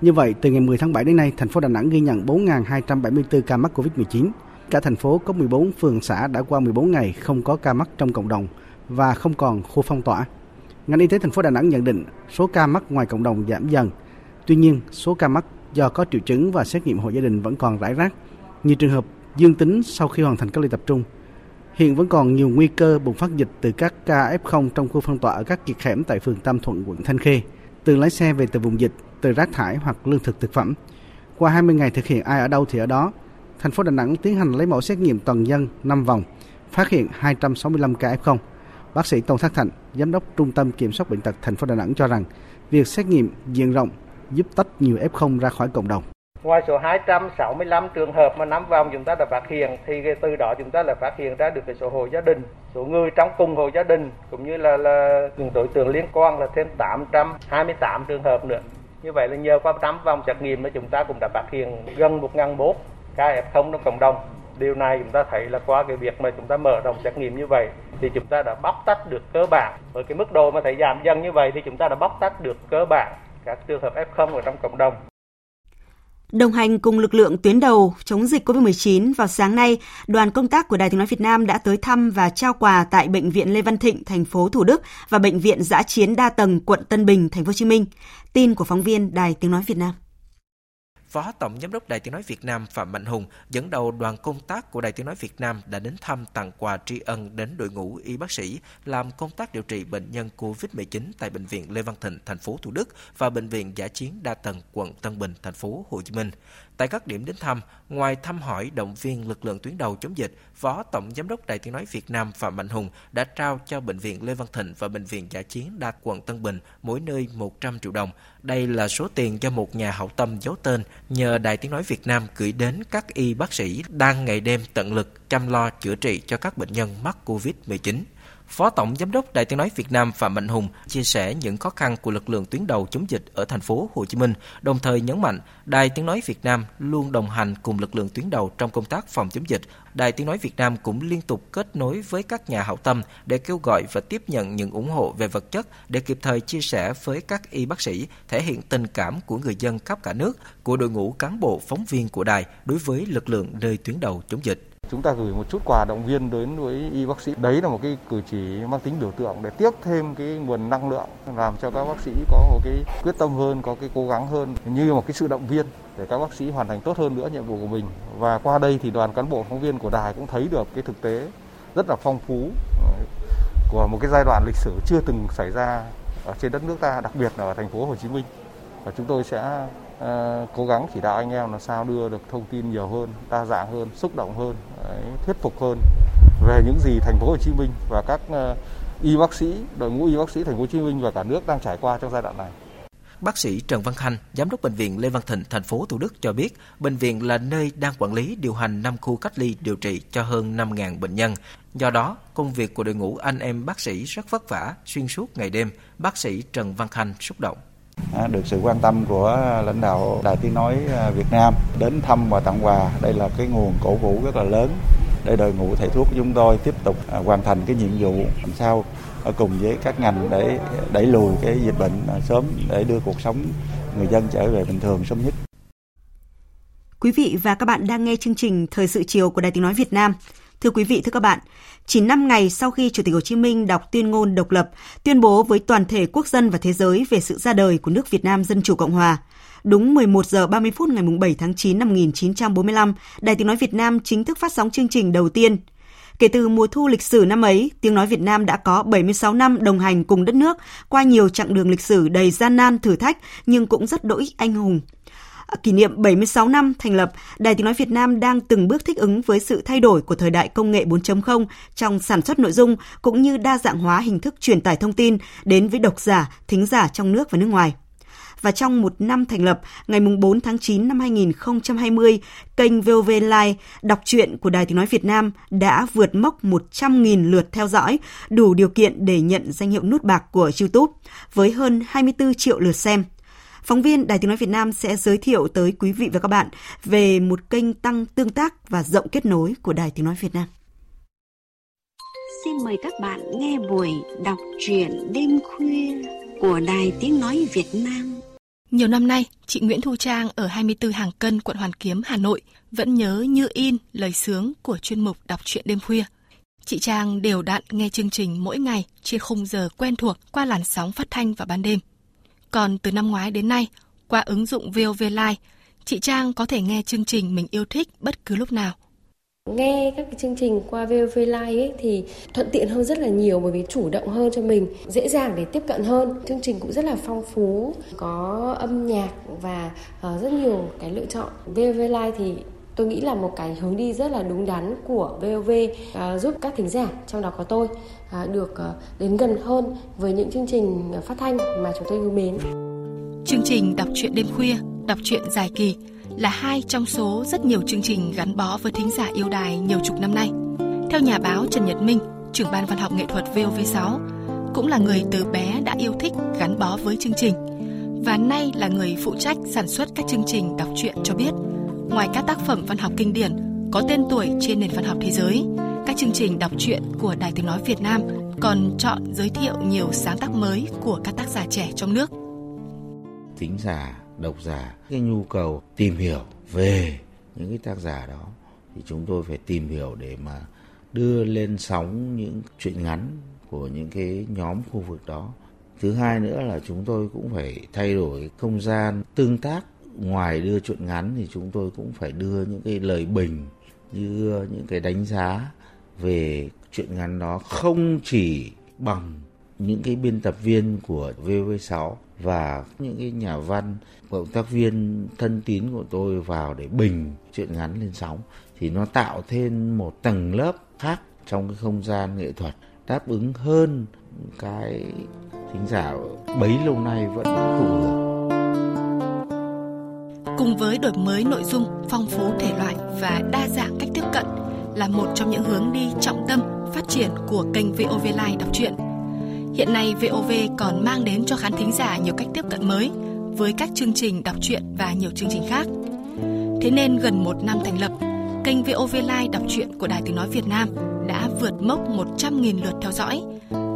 như vậy, từ ngày 10 tháng 7 đến nay, thành phố Đà Nẵng ghi nhận 4.274 ca mắc COVID-19. Cả thành phố có 14 phường xã đã qua 14 ngày không có ca mắc trong cộng đồng và không còn khu phong tỏa. Ngành y tế thành phố Đà Nẵng nhận định số ca mắc ngoài cộng đồng giảm dần. Tuy nhiên, số ca mắc do có triệu chứng và xét nghiệm hộ gia đình vẫn còn rải rác. Nhiều trường hợp dương tính sau khi hoàn thành cách ly tập trung. Hiện vẫn còn nhiều nguy cơ bùng phát dịch từ các ca F0 trong khu phong tỏa ở các kiệt hẻm tại phường Tam Thuận, quận Thanh Khê. Từ lái xe về từ vùng dịch từ rác thải hoặc lương thực thực phẩm. Qua 20 ngày thực hiện ai ở đâu thì ở đó, thành phố Đà Nẵng tiến hành lấy mẫu xét nghiệm toàn dân 5 vòng, phát hiện 265 ca F0. Bác sĩ Tôn Thác Thạnh, giám đốc Trung tâm Kiểm soát bệnh tật thành phố Đà Nẵng cho rằng, việc xét nghiệm diện rộng giúp tách nhiều F0 ra khỏi cộng đồng. Ngoài số 265 trường hợp mà nắm vòng chúng ta đã phát hiện thì từ đó chúng ta là phát hiện ra được cái số hộ gia đình, số người trong cùng hộ gia đình cũng như là là những đối tượng liên quan là thêm 828 trường hợp nữa. Như vậy là nhờ qua 8 vòng xét nghiệm mà chúng ta cũng đã phát hiện gần 1.004 ca F0 trong cộng đồng. Điều này chúng ta thấy là qua cái việc mà chúng ta mở rộng xét nghiệm như vậy, thì chúng ta đã bóc tách được cơ bản. Với cái mức độ mà thấy giảm dần như vậy, thì chúng ta đã bóc tách được cơ bản các trường hợp F0 ở trong cộng đồng. Đồng hành cùng lực lượng tuyến đầu chống dịch COVID-19 vào sáng nay, đoàn công tác của Đài Tiếng nói Việt Nam đã tới thăm và trao quà tại bệnh viện Lê Văn Thịnh, thành phố Thủ Đức và bệnh viện Giã chiến đa tầng quận Tân Bình, thành phố Hồ Chí Minh. Tin của phóng viên Đài Tiếng nói Việt Nam. Phó Tổng Giám đốc Đài Tiếng Nói Việt Nam Phạm Mạnh Hùng dẫn đầu đoàn công tác của Đài Tiếng Nói Việt Nam đã đến thăm tặng quà tri ân đến đội ngũ y bác sĩ làm công tác điều trị bệnh nhân COVID-19 tại Bệnh viện Lê Văn Thịnh, thành phố Thủ Đức và Bệnh viện Giả chiến đa tầng quận Tân Bình, thành phố Hồ Chí Minh. Tại các điểm đến thăm, ngoài thăm hỏi động viên lực lượng tuyến đầu chống dịch, Phó Tổng Giám đốc Đài Tiếng Nói Việt Nam Phạm Mạnh Hùng đã trao cho Bệnh viện Lê Văn Thịnh và Bệnh viện Giả chiến đa quận Tân Bình mỗi nơi 100 triệu đồng. Đây là số tiền do một nhà hảo tâm giấu tên nhờ Đài Tiếng Nói Việt Nam gửi đến các y bác sĩ đang ngày đêm tận lực chăm lo chữa trị cho các bệnh nhân mắc COVID-19. Phó Tổng Giám đốc Đài Tiếng nói Việt Nam Phạm Mạnh Hùng chia sẻ những khó khăn của lực lượng tuyến đầu chống dịch ở thành phố Hồ Chí Minh, đồng thời nhấn mạnh Đài Tiếng nói Việt Nam luôn đồng hành cùng lực lượng tuyến đầu trong công tác phòng chống dịch, Đài Tiếng Nói Việt Nam cũng liên tục kết nối với các nhà hảo tâm để kêu gọi và tiếp nhận những ủng hộ về vật chất để kịp thời chia sẻ với các y bác sĩ, thể hiện tình cảm của người dân khắp cả nước, của đội ngũ cán bộ phóng viên của đài đối với lực lượng nơi tuyến đầu chống dịch. Chúng ta gửi một chút quà động viên đến với y bác sĩ. Đấy là một cái cử chỉ mang tính biểu tượng để tiếp thêm cái nguồn năng lượng làm cho các bác sĩ có một cái quyết tâm hơn, có cái cố gắng hơn như một cái sự động viên để các bác sĩ hoàn thành tốt hơn nữa nhiệm vụ của mình. Và qua đây thì đoàn cán bộ phóng viên của đài cũng thấy được cái thực tế rất là phong phú ờ, của một cái giai đoạn lịch sử chưa từng xảy ra ở trên đất nước ta, đặc biệt là ở thành phố Hồ Chí Minh. Và chúng tôi sẽ uh, cố gắng chỉ đạo anh em làm sao đưa được thông tin nhiều hơn, đa dạng hơn, xúc động hơn, đấy, thuyết phục hơn về những gì thành phố Hồ Chí Minh và các uh, y bác sĩ, đội ngũ y bác sĩ thành phố Hồ Chí Minh và cả nước đang trải qua trong giai đoạn này. Bác sĩ Trần Văn Khanh, giám đốc bệnh viện Lê Văn Thịnh, thành phố Thủ Đức cho biết, bệnh viện là nơi đang quản lý điều hành 5 khu cách ly điều trị cho hơn 5.000 bệnh nhân. Do đó, công việc của đội ngũ anh em bác sĩ rất vất vả xuyên suốt ngày đêm, bác sĩ Trần Văn Khanh xúc động. À, được sự quan tâm của lãnh đạo Đài Tiếng Nói à, Việt Nam đến thăm và tặng quà. Đây là cái nguồn cổ vũ rất là lớn để đội ngũ thầy thuốc của chúng tôi tiếp tục à, hoàn thành cái nhiệm vụ làm sao ở cùng với các ngành để đẩy lùi cái dịch bệnh sớm để đưa cuộc sống người dân trở về bình thường sớm nhất. Quý vị và các bạn đang nghe chương trình Thời sự chiều của Đài Tiếng Nói Việt Nam. Thưa quý vị, thưa các bạn, chỉ 5 ngày sau khi Chủ tịch Hồ Chí Minh đọc tuyên ngôn độc lập, tuyên bố với toàn thể quốc dân và thế giới về sự ra đời của nước Việt Nam Dân Chủ Cộng Hòa, đúng 11 giờ 30 phút ngày 7 tháng 9 năm 1945, Đài Tiếng Nói Việt Nam chính thức phát sóng chương trình đầu tiên. Kể từ mùa thu lịch sử năm ấy, Tiếng Nói Việt Nam đã có 76 năm đồng hành cùng đất nước qua nhiều chặng đường lịch sử đầy gian nan thử thách nhưng cũng rất đỗi anh hùng kỷ niệm 76 năm thành lập, Đài Tiếng Nói Việt Nam đang từng bước thích ứng với sự thay đổi của thời đại công nghệ 4.0 trong sản xuất nội dung cũng như đa dạng hóa hình thức truyền tải thông tin đến với độc giả, thính giả trong nước và nước ngoài và trong một năm thành lập, ngày 4 tháng 9 năm 2020, kênh VOV Live đọc truyện của Đài Tiếng Nói Việt Nam đã vượt mốc 100.000 lượt theo dõi, đủ điều kiện để nhận danh hiệu nút bạc của YouTube, với hơn 24 triệu lượt xem. Phóng viên Đài Tiếng Nói Việt Nam sẽ giới thiệu tới quý vị và các bạn về một kênh tăng tương tác và rộng kết nối của Đài Tiếng Nói Việt Nam. Xin mời các bạn nghe buổi đọc truyện đêm khuya của Đài Tiếng Nói Việt Nam. Nhiều năm nay, chị Nguyễn Thu Trang ở 24 Hàng Cân, quận Hoàn Kiếm, Hà Nội vẫn nhớ như in lời sướng của chuyên mục đọc truyện đêm khuya. Chị Trang đều đặn nghe chương trình mỗi ngày trên khung giờ quen thuộc qua làn sóng phát thanh vào ban đêm. Còn từ năm ngoái đến nay, qua ứng dụng VOV Live, chị Trang có thể nghe chương trình mình yêu thích bất cứ lúc nào. Nghe các cái chương trình qua VOV Live ấy thì thuận tiện hơn rất là nhiều bởi vì chủ động hơn cho mình, dễ dàng để tiếp cận hơn. Chương trình cũng rất là phong phú, có âm nhạc và ờ, rất nhiều cái lựa chọn. VOV Live thì tôi nghĩ là một cái hướng đi rất là đúng đắn của VOV uh, à, giúp các thính giả trong đó có tôi uh, được uh, đến gần hơn với những chương trình phát thanh mà chúng tôi yêu mến. Chương trình đọc truyện đêm khuya, đọc truyện dài kỳ là hai trong số rất nhiều chương trình gắn bó với thính giả yêu đài nhiều chục năm nay. Theo nhà báo Trần Nhật Minh, trưởng ban văn học nghệ thuật VOV6, cũng là người từ bé đã yêu thích gắn bó với chương trình và nay là người phụ trách sản xuất các chương trình đọc truyện cho biết ngoài các tác phẩm văn học kinh điển có tên tuổi trên nền văn học thế giới, các chương trình đọc truyện của Đài Tiếng Nói Việt Nam còn chọn giới thiệu nhiều sáng tác mới của các tác giả trẻ trong nước. Tính giả, độc giả, cái nhu cầu tìm hiểu về những cái tác giả đó thì chúng tôi phải tìm hiểu để mà đưa lên sóng những chuyện ngắn của những cái nhóm khu vực đó. Thứ hai nữa là chúng tôi cũng phải thay đổi không gian tương tác ngoài đưa chuyện ngắn thì chúng tôi cũng phải đưa những cái lời bình như những cái đánh giá về chuyện ngắn đó không chỉ bằng những cái biên tập viên của VV6 và những cái nhà văn, cộng tác viên thân tín của tôi vào để bình chuyện ngắn lên sóng, thì nó tạo thêm một tầng lớp khác trong cái không gian nghệ thuật, đáp ứng hơn cái thính giả bấy lâu nay vẫn thụ hưởng cùng với đổi mới nội dung, phong phú thể loại và đa dạng cách tiếp cận là một trong những hướng đi trọng tâm phát triển của kênh VOV Live đọc truyện. Hiện nay VOV còn mang đến cho khán thính giả nhiều cách tiếp cận mới với các chương trình đọc truyện và nhiều chương trình khác. Thế nên gần một năm thành lập, kênh VOV Live đọc truyện của Đài Tiếng Nói Việt Nam đã vượt mốc 100.000 lượt theo dõi,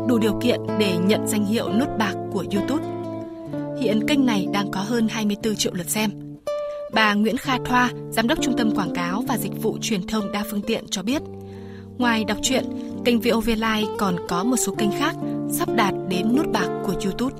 đủ điều kiện để nhận danh hiệu nút bạc của YouTube. Hiện kênh này đang có hơn 24 triệu lượt xem. Bà Nguyễn Kha Thoa, Giám đốc Trung tâm Quảng cáo và Dịch vụ Truyền thông đa phương tiện cho biết, ngoài đọc truyện, kênh VOV Live còn có một số kênh khác sắp đạt đến nút bạc của YouTube.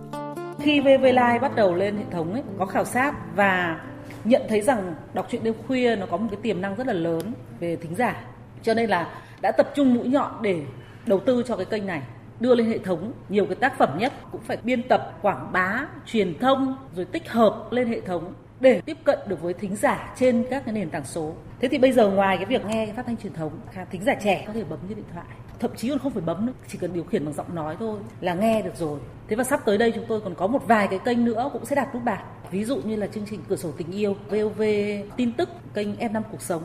Khi VOV Live bắt đầu lên hệ thống ấy, có khảo sát và nhận thấy rằng đọc truyện đêm khuya nó có một cái tiềm năng rất là lớn về thính giả. Cho nên là đã tập trung mũi nhọn để đầu tư cho cái kênh này đưa lên hệ thống nhiều cái tác phẩm nhất cũng phải biên tập quảng bá truyền thông rồi tích hợp lên hệ thống để tiếp cận được với thính giả trên các cái nền tảng số. Thế thì bây giờ ngoài cái việc nghe phát thanh truyền thống, thính giả trẻ có thể bấm trên điện thoại, thậm chí còn không phải bấm nữa, chỉ cần điều khiển bằng giọng nói thôi là nghe được rồi. Thế và sắp tới đây chúng tôi còn có một vài cái kênh nữa cũng sẽ đạt nút bạc. Ví dụ như là chương trình Cửa sổ tình yêu, VOV tin tức, kênh F5 cuộc sống.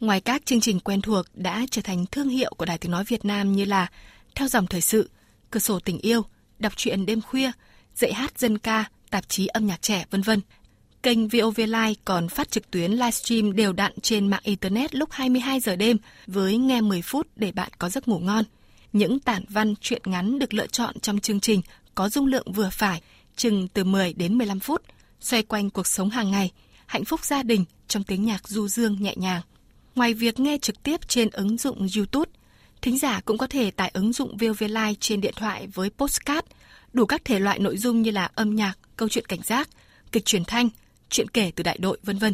Ngoài các chương trình quen thuộc đã trở thành thương hiệu của Đài Tiếng Nói Việt Nam như là Theo dòng thời sự, Cửa sổ tình yêu, Đọc truyện đêm khuya, Dạy hát dân ca, tạp chí âm nhạc trẻ, vân vân. Kênh VOV Live còn phát trực tuyến livestream đều đặn trên mạng Internet lúc 22 giờ đêm với nghe 10 phút để bạn có giấc ngủ ngon. Những tản văn, truyện ngắn được lựa chọn trong chương trình có dung lượng vừa phải, chừng từ 10 đến 15 phút, xoay quanh cuộc sống hàng ngày, hạnh phúc gia đình trong tiếng nhạc du dương nhẹ nhàng. Ngoài việc nghe trực tiếp trên ứng dụng YouTube, thính giả cũng có thể tải ứng dụng VOV Live trên điện thoại với postcard, đủ các thể loại nội dung như là âm nhạc, câu chuyện cảnh giác, kịch truyền thanh, chuyện kể từ đại đội, vân vân.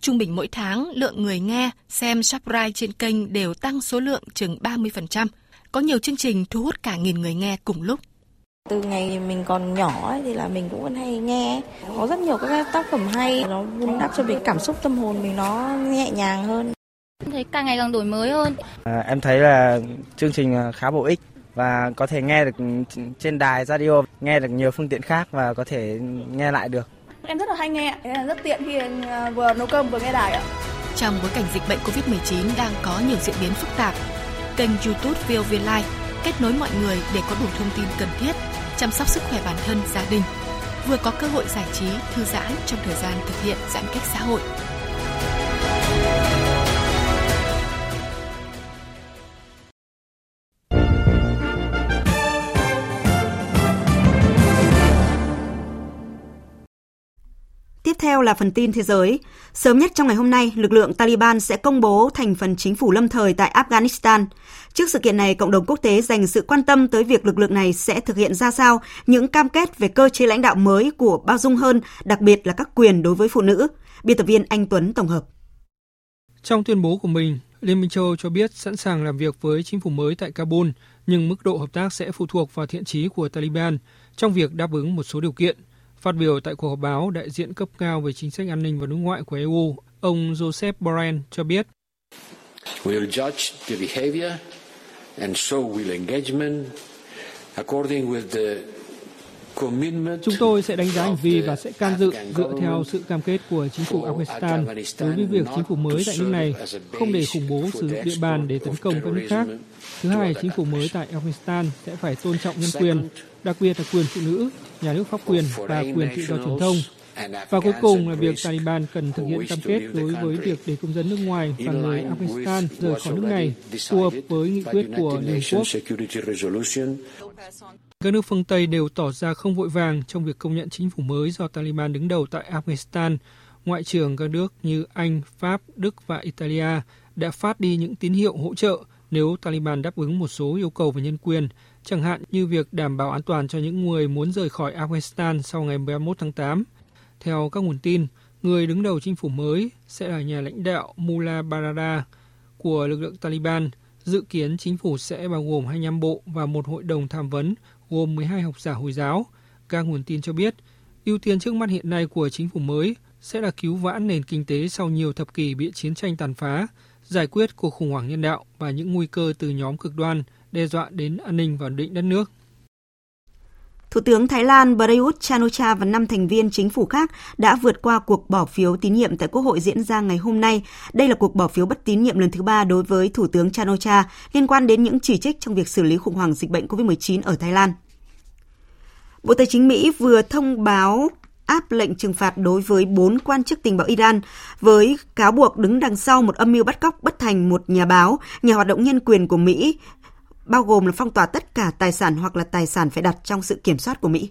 Trung bình mỗi tháng, lượng người nghe, xem subscribe trên kênh đều tăng số lượng chừng 30%. Có nhiều chương trình thu hút cả nghìn người nghe cùng lúc. Từ ngày mình còn nhỏ ấy, thì là mình cũng vẫn hay nghe. Có rất nhiều các tác phẩm hay, nó vun đắp cho mình cảm xúc tâm hồn mình nó nhẹ nhàng hơn. Thấy càng ngày càng đổi mới hơn. À, em thấy là chương trình à, khá bổ ích và có thể nghe được trên đài radio, nghe được nhiều phương tiện khác và có thể nghe lại được. Em rất là hay nghe, rất tiện khi à, vừa nấu cơm vừa nghe đài ạ. Trong bối cảnh dịch bệnh Covid-19 đang có nhiều diễn biến phức tạp, kênh YouTube VOV Live kết nối mọi người để có đủ thông tin cần thiết, chăm sóc sức khỏe bản thân, gia đình, vừa có cơ hội giải trí, thư giãn trong thời gian thực hiện giãn cách xã hội. Tiếp theo là phần tin thế giới. Sớm nhất trong ngày hôm nay, lực lượng Taliban sẽ công bố thành phần chính phủ lâm thời tại Afghanistan. Trước sự kiện này, cộng đồng quốc tế dành sự quan tâm tới việc lực lượng này sẽ thực hiện ra sao những cam kết về cơ chế lãnh đạo mới của bao dung hơn, đặc biệt là các quyền đối với phụ nữ. Biên tập viên Anh Tuấn tổng hợp. Trong tuyên bố của mình, Liên minh châu Âu cho biết sẵn sàng làm việc với chính phủ mới tại Kabul, nhưng mức độ hợp tác sẽ phụ thuộc vào thiện trí của Taliban trong việc đáp ứng một số điều kiện – Phát biểu tại cuộc họp báo, đại diện cấp cao về chính sách an ninh và đối ngoại của EU, ông Joseph Borrell cho biết. We'll judge the behavior and so will engagement according with the Chúng tôi sẽ đánh giá hành vi và sẽ can dự dựa theo sự cam kết của chính phủ Afghanistan đối với việc chính phủ mới tại nước này không để khủng bố sử dụng địa bàn để tấn công các nước khác. Thứ hai, chính phủ mới tại Afghanistan sẽ phải tôn trọng nhân quyền, đặc biệt là quyền phụ nữ, nhà nước pháp quyền và quyền tự do truyền thông. Và cuối cùng là việc Taliban cần thực hiện cam kết đối với việc để công dân nước ngoài và người Afghanistan rời khỏi nước này phù hợp với nghị quyết của Liên Hợp Quốc. Các nước phương Tây đều tỏ ra không vội vàng trong việc công nhận chính phủ mới do Taliban đứng đầu tại Afghanistan. Ngoại trưởng các nước như Anh, Pháp, Đức và Italia đã phát đi những tín hiệu hỗ trợ nếu Taliban đáp ứng một số yêu cầu về nhân quyền, chẳng hạn như việc đảm bảo an toàn cho những người muốn rời khỏi Afghanistan sau ngày 31 tháng 8. Theo các nguồn tin, người đứng đầu chính phủ mới sẽ là nhà lãnh đạo Mullah Barada của lực lượng Taliban. Dự kiến chính phủ sẽ bao gồm 25 bộ và một hội đồng tham vấn gồm 12 học giả Hồi giáo. Các nguồn tin cho biết, ưu tiên trước mắt hiện nay của chính phủ mới sẽ là cứu vãn nền kinh tế sau nhiều thập kỷ bị chiến tranh tàn phá, giải quyết cuộc khủng hoảng nhân đạo và những nguy cơ từ nhóm cực đoan đe dọa đến an ninh và ổn định đất nước. Thủ tướng Thái Lan Prayut chan o và năm thành viên chính phủ khác đã vượt qua cuộc bỏ phiếu tín nhiệm tại Quốc hội diễn ra ngày hôm nay. Đây là cuộc bỏ phiếu bất tín nhiệm lần thứ ba đối với Thủ tướng chan o liên quan đến những chỉ trích trong việc xử lý khủng hoảng dịch bệnh COVID-19 ở Thái Lan. Bộ Tài chính Mỹ vừa thông báo áp lệnh trừng phạt đối với bốn quan chức tình báo Iran với cáo buộc đứng đằng sau một âm mưu bắt cóc bất thành một nhà báo, nhà hoạt động nhân quyền của Mỹ, bao gồm là phong tỏa tất cả tài sản hoặc là tài sản phải đặt trong sự kiểm soát của Mỹ.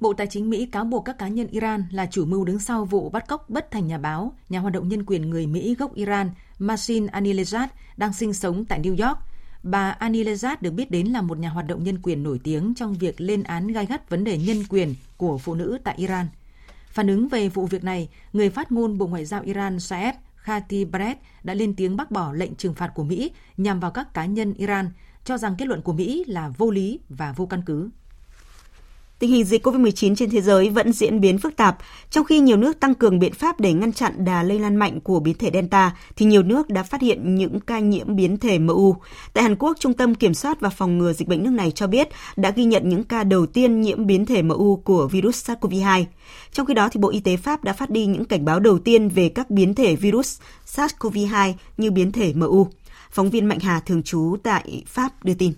Bộ Tài chính Mỹ cáo buộc các cá nhân Iran là chủ mưu đứng sau vụ bắt cóc bất thành nhà báo, nhà hoạt động nhân quyền người Mỹ gốc Iran, Masin Anilezad, đang sinh sống tại New York. Bà Anilezad được biết đến là một nhà hoạt động nhân quyền nổi tiếng trong việc lên án gai gắt vấn đề nhân quyền của phụ nữ tại Iran. Phản ứng về vụ việc này, người phát ngôn Bộ Ngoại giao Iran Saeb Khatibzadeh đã lên tiếng bác bỏ lệnh trừng phạt của Mỹ nhằm vào các cá nhân Iran, cho rằng kết luận của Mỹ là vô lý và vô căn cứ. Tình hình dịch COVID-19 trên thế giới vẫn diễn biến phức tạp. Trong khi nhiều nước tăng cường biện pháp để ngăn chặn đà lây lan mạnh của biến thể Delta, thì nhiều nước đã phát hiện những ca nhiễm biến thể MU. Tại Hàn Quốc, Trung tâm Kiểm soát và Phòng ngừa Dịch bệnh nước này cho biết đã ghi nhận những ca đầu tiên nhiễm biến thể MU của virus SARS-CoV-2. Trong khi đó, thì Bộ Y tế Pháp đã phát đi những cảnh báo đầu tiên về các biến thể virus SARS-CoV-2 như biến thể MU. Phóng viên Mạnh Hà thường trú tại Pháp đưa tin.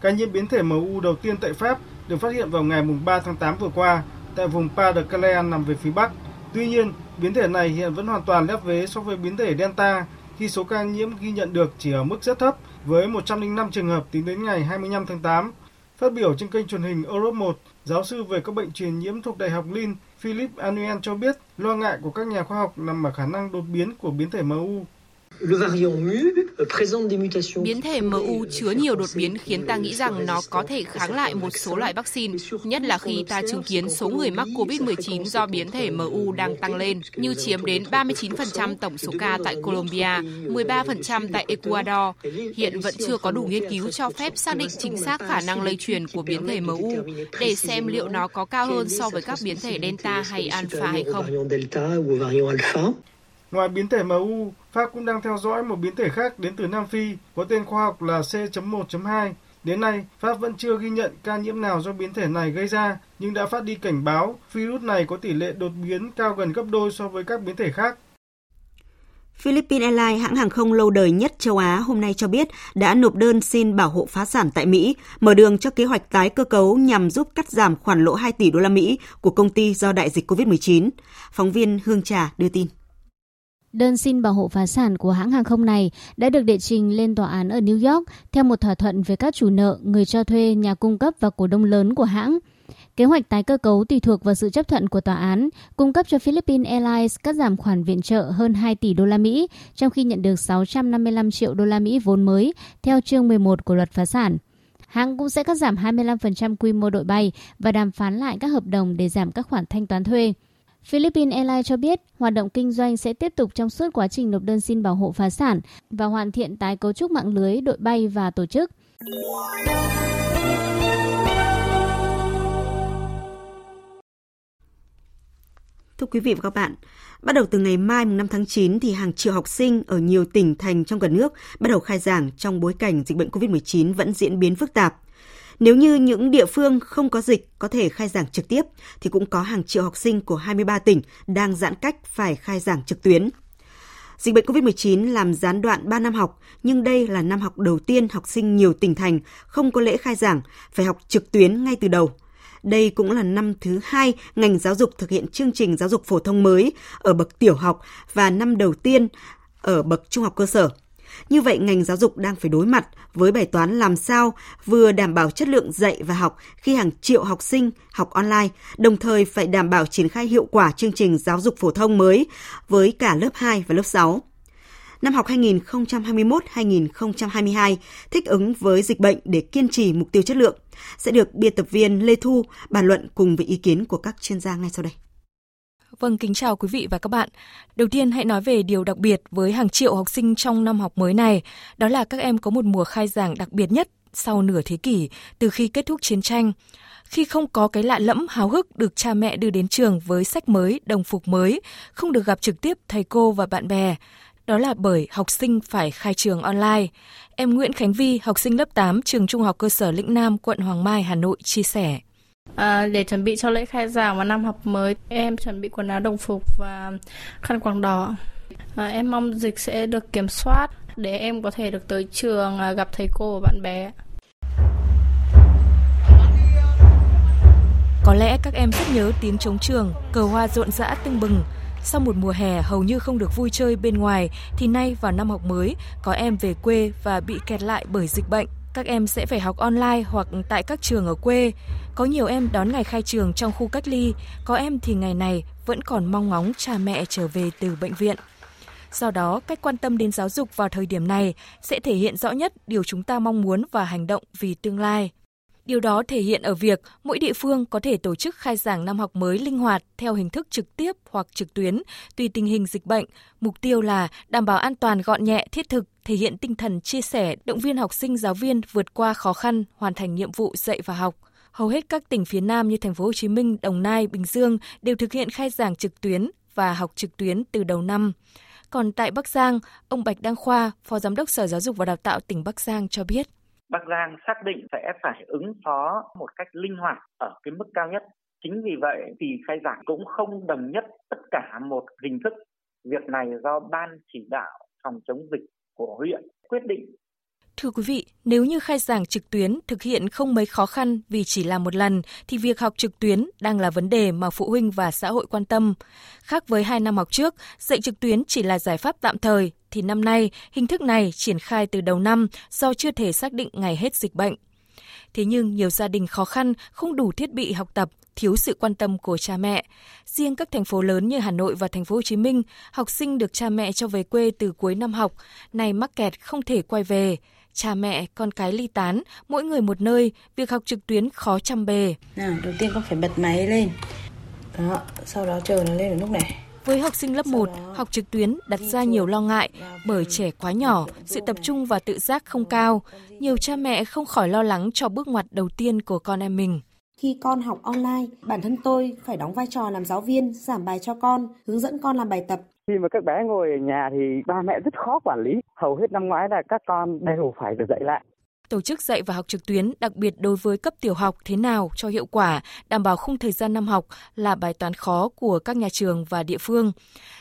Ca nhiễm biến thể MU đầu tiên tại Pháp được phát hiện vào ngày 3 tháng 8 vừa qua tại vùng Pas-de-Calais nằm về phía Bắc. Tuy nhiên, biến thể này hiện vẫn hoàn toàn lép vế so với biến thể Delta khi số ca nhiễm ghi nhận được chỉ ở mức rất thấp với 105 trường hợp tính đến ngày 25 tháng 8. Phát biểu trên kênh truyền hình Europe 1, giáo sư về các bệnh truyền nhiễm thuộc Đại học Lin Philip Anuel cho biết lo ngại của các nhà khoa học nằm ở khả năng đột biến của biến thể MU Biến thể MU chứa nhiều đột biến khiến ta nghĩ rằng nó có thể kháng lại một số loại vaccine, nhất là khi ta chứng kiến số người mắc COVID-19 do biến thể MU đang tăng lên, như chiếm đến 39% tổng số ca tại Colombia, 13% tại Ecuador. Hiện vẫn chưa có đủ nghiên cứu cho phép xác định chính xác khả năng lây truyền của biến thể MU để xem liệu nó có cao hơn so với các biến thể Delta hay Alpha hay không. Ngoài biến thể MU, Pháp cũng đang theo dõi một biến thể khác đến từ Nam Phi có tên khoa học là C.1.2. Đến nay, Pháp vẫn chưa ghi nhận ca nhiễm nào do biến thể này gây ra, nhưng đã phát đi cảnh báo virus này có tỷ lệ đột biến cao gần gấp đôi so với các biến thể khác. Philippines Airlines, hãng hàng không lâu đời nhất châu Á, hôm nay cho biết đã nộp đơn xin bảo hộ phá sản tại Mỹ, mở đường cho kế hoạch tái cơ cấu nhằm giúp cắt giảm khoản lỗ 2 tỷ đô la Mỹ của công ty do đại dịch COVID-19. Phóng viên Hương Trà đưa tin. Đơn xin bảo hộ phá sản của hãng hàng không này đã được đệ trình lên tòa án ở New York theo một thỏa thuận với các chủ nợ, người cho thuê, nhà cung cấp và cổ đông lớn của hãng. Kế hoạch tái cơ cấu tùy thuộc vào sự chấp thuận của tòa án, cung cấp cho Philippines Airlines cắt giảm khoản viện trợ hơn 2 tỷ đô la Mỹ, trong khi nhận được 655 triệu đô la Mỹ vốn mới theo chương 11 của luật phá sản. Hãng cũng sẽ cắt giảm 25% quy mô đội bay và đàm phán lại các hợp đồng để giảm các khoản thanh toán thuê. Philippines Airlines cho biết hoạt động kinh doanh sẽ tiếp tục trong suốt quá trình nộp đơn xin bảo hộ phá sản và hoàn thiện tái cấu trúc mạng lưới đội bay và tổ chức. Thưa quý vị và các bạn, bắt đầu từ ngày mai 5 tháng 9 thì hàng triệu học sinh ở nhiều tỉnh thành trong cả nước bắt đầu khai giảng trong bối cảnh dịch bệnh COVID-19 vẫn diễn biến phức tạp. Nếu như những địa phương không có dịch có thể khai giảng trực tiếp, thì cũng có hàng triệu học sinh của 23 tỉnh đang giãn cách phải khai giảng trực tuyến. Dịch bệnh COVID-19 làm gián đoạn 3 năm học, nhưng đây là năm học đầu tiên học sinh nhiều tỉnh thành không có lễ khai giảng, phải học trực tuyến ngay từ đầu. Đây cũng là năm thứ hai ngành giáo dục thực hiện chương trình giáo dục phổ thông mới ở bậc tiểu học và năm đầu tiên ở bậc trung học cơ sở. Như vậy, ngành giáo dục đang phải đối mặt với bài toán làm sao vừa đảm bảo chất lượng dạy và học khi hàng triệu học sinh học online, đồng thời phải đảm bảo triển khai hiệu quả chương trình giáo dục phổ thông mới với cả lớp 2 và lớp 6 năm học 2021-2022 thích ứng với dịch bệnh để kiên trì mục tiêu chất lượng sẽ được biên tập viên Lê Thu bàn luận cùng với ý kiến của các chuyên gia ngay sau đây. Vâng, kính chào quý vị và các bạn. Đầu tiên hãy nói về điều đặc biệt với hàng triệu học sinh trong năm học mới này, đó là các em có một mùa khai giảng đặc biệt nhất sau nửa thế kỷ từ khi kết thúc chiến tranh. Khi không có cái lạ lẫm háo hức được cha mẹ đưa đến trường với sách mới, đồng phục mới, không được gặp trực tiếp thầy cô và bạn bè, đó là bởi học sinh phải khai trường online. Em Nguyễn Khánh Vi, học sinh lớp 8 trường Trung học cơ sở Lĩnh Nam, quận Hoàng Mai, Hà Nội chia sẻ. À, để chuẩn bị cho lễ khai giảng và năm học mới, em chuẩn bị quần áo đồng phục và khăn quàng đỏ. À, em mong dịch sẽ được kiểm soát để em có thể được tới trường à, gặp thầy cô và bạn bè. Có lẽ các em rất nhớ tiếng trống trường, cờ hoa rộn rã tưng bừng. Sau một mùa hè hầu như không được vui chơi bên ngoài, thì nay vào năm học mới, có em về quê và bị kẹt lại bởi dịch bệnh. Các em sẽ phải học online hoặc tại các trường ở quê. Có nhiều em đón ngày khai trường trong khu cách ly, có em thì ngày này vẫn còn mong ngóng cha mẹ trở về từ bệnh viện. Do đó, cách quan tâm đến giáo dục vào thời điểm này sẽ thể hiện rõ nhất điều chúng ta mong muốn và hành động vì tương lai. Điều đó thể hiện ở việc mỗi địa phương có thể tổ chức khai giảng năm học mới linh hoạt theo hình thức trực tiếp hoặc trực tuyến, tùy tình hình dịch bệnh. Mục tiêu là đảm bảo an toàn gọn nhẹ, thiết thực, thể hiện tinh thần chia sẻ, động viên học sinh giáo viên vượt qua khó khăn, hoàn thành nhiệm vụ dạy và học. Hầu hết các tỉnh phía Nam như thành phố Hồ Chí Minh, Đồng Nai, Bình Dương đều thực hiện khai giảng trực tuyến và học trực tuyến từ đầu năm. Còn tại Bắc Giang, ông Bạch Đăng Khoa, Phó Giám đốc Sở Giáo dục và Đào tạo tỉnh Bắc Giang cho biết. Bắc Giang xác định sẽ phải ứng phó một cách linh hoạt ở cái mức cao nhất. Chính vì vậy thì khai giảng cũng không đồng nhất tất cả một hình thức. Việc này do Ban chỉ đạo phòng chống dịch của huyện quyết định Thưa quý vị, nếu như khai giảng trực tuyến thực hiện không mấy khó khăn vì chỉ làm một lần, thì việc học trực tuyến đang là vấn đề mà phụ huynh và xã hội quan tâm. Khác với hai năm học trước, dạy trực tuyến chỉ là giải pháp tạm thời, thì năm nay hình thức này triển khai từ đầu năm do chưa thể xác định ngày hết dịch bệnh. Thế nhưng nhiều gia đình khó khăn, không đủ thiết bị học tập, thiếu sự quan tâm của cha mẹ. Riêng các thành phố lớn như Hà Nội và thành phố Hồ Chí Minh, học sinh được cha mẹ cho về quê từ cuối năm học, nay mắc kẹt không thể quay về cha mẹ, con cái ly tán, mỗi người một nơi, việc học trực tuyến khó chăm bề. Nào, đầu tiên con phải bật máy lên. Đó, sau đó chờ nó lên ở lúc này. Với học sinh lớp 1, học trực tuyến đặt ra nhiều lo ngại bởi trẻ quá nhỏ, sự tập trung và tự giác không cao. Nhiều cha mẹ không khỏi lo lắng cho bước ngoặt đầu tiên của con em mình. Khi con học online, bản thân tôi phải đóng vai trò làm giáo viên, giảm bài cho con, hướng dẫn con làm bài tập, khi mà các bé ngồi ở nhà thì ba mẹ rất khó quản lý. Hầu hết năm ngoái là các con đều phải được dạy lại. Tổ chức dạy và học trực tuyến, đặc biệt đối với cấp tiểu học thế nào cho hiệu quả, đảm bảo khung thời gian năm học là bài toán khó của các nhà trường và địa phương.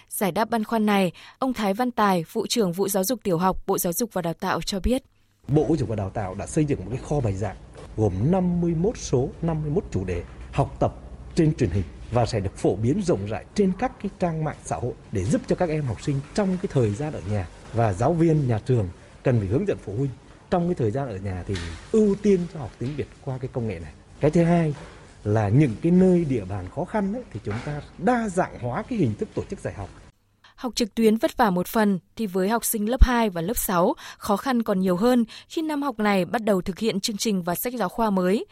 Giải đáp băn khoăn này, ông Thái Văn Tài, vụ trưởng vụ giáo dục tiểu học, Bộ Giáo dục và Đào tạo cho biết. Bộ Giáo dục và Đào tạo đã xây dựng một cái kho bài giảng gồm 51 số, 51 chủ đề học tập trên truyền hình và sẽ được phổ biến rộng rãi trên các cái trang mạng xã hội để giúp cho các em học sinh trong cái thời gian ở nhà và giáo viên nhà trường cần phải hướng dẫn phụ huynh trong cái thời gian ở nhà thì ưu tiên cho học tiếng Việt qua cái công nghệ này. Cái thứ hai là những cái nơi địa bàn khó khăn ấy, thì chúng ta đa dạng hóa cái hình thức tổ chức dạy học. Học trực tuyến vất vả một phần thì với học sinh lớp 2 và lớp 6 khó khăn còn nhiều hơn khi năm học này bắt đầu thực hiện chương trình và sách giáo khoa mới.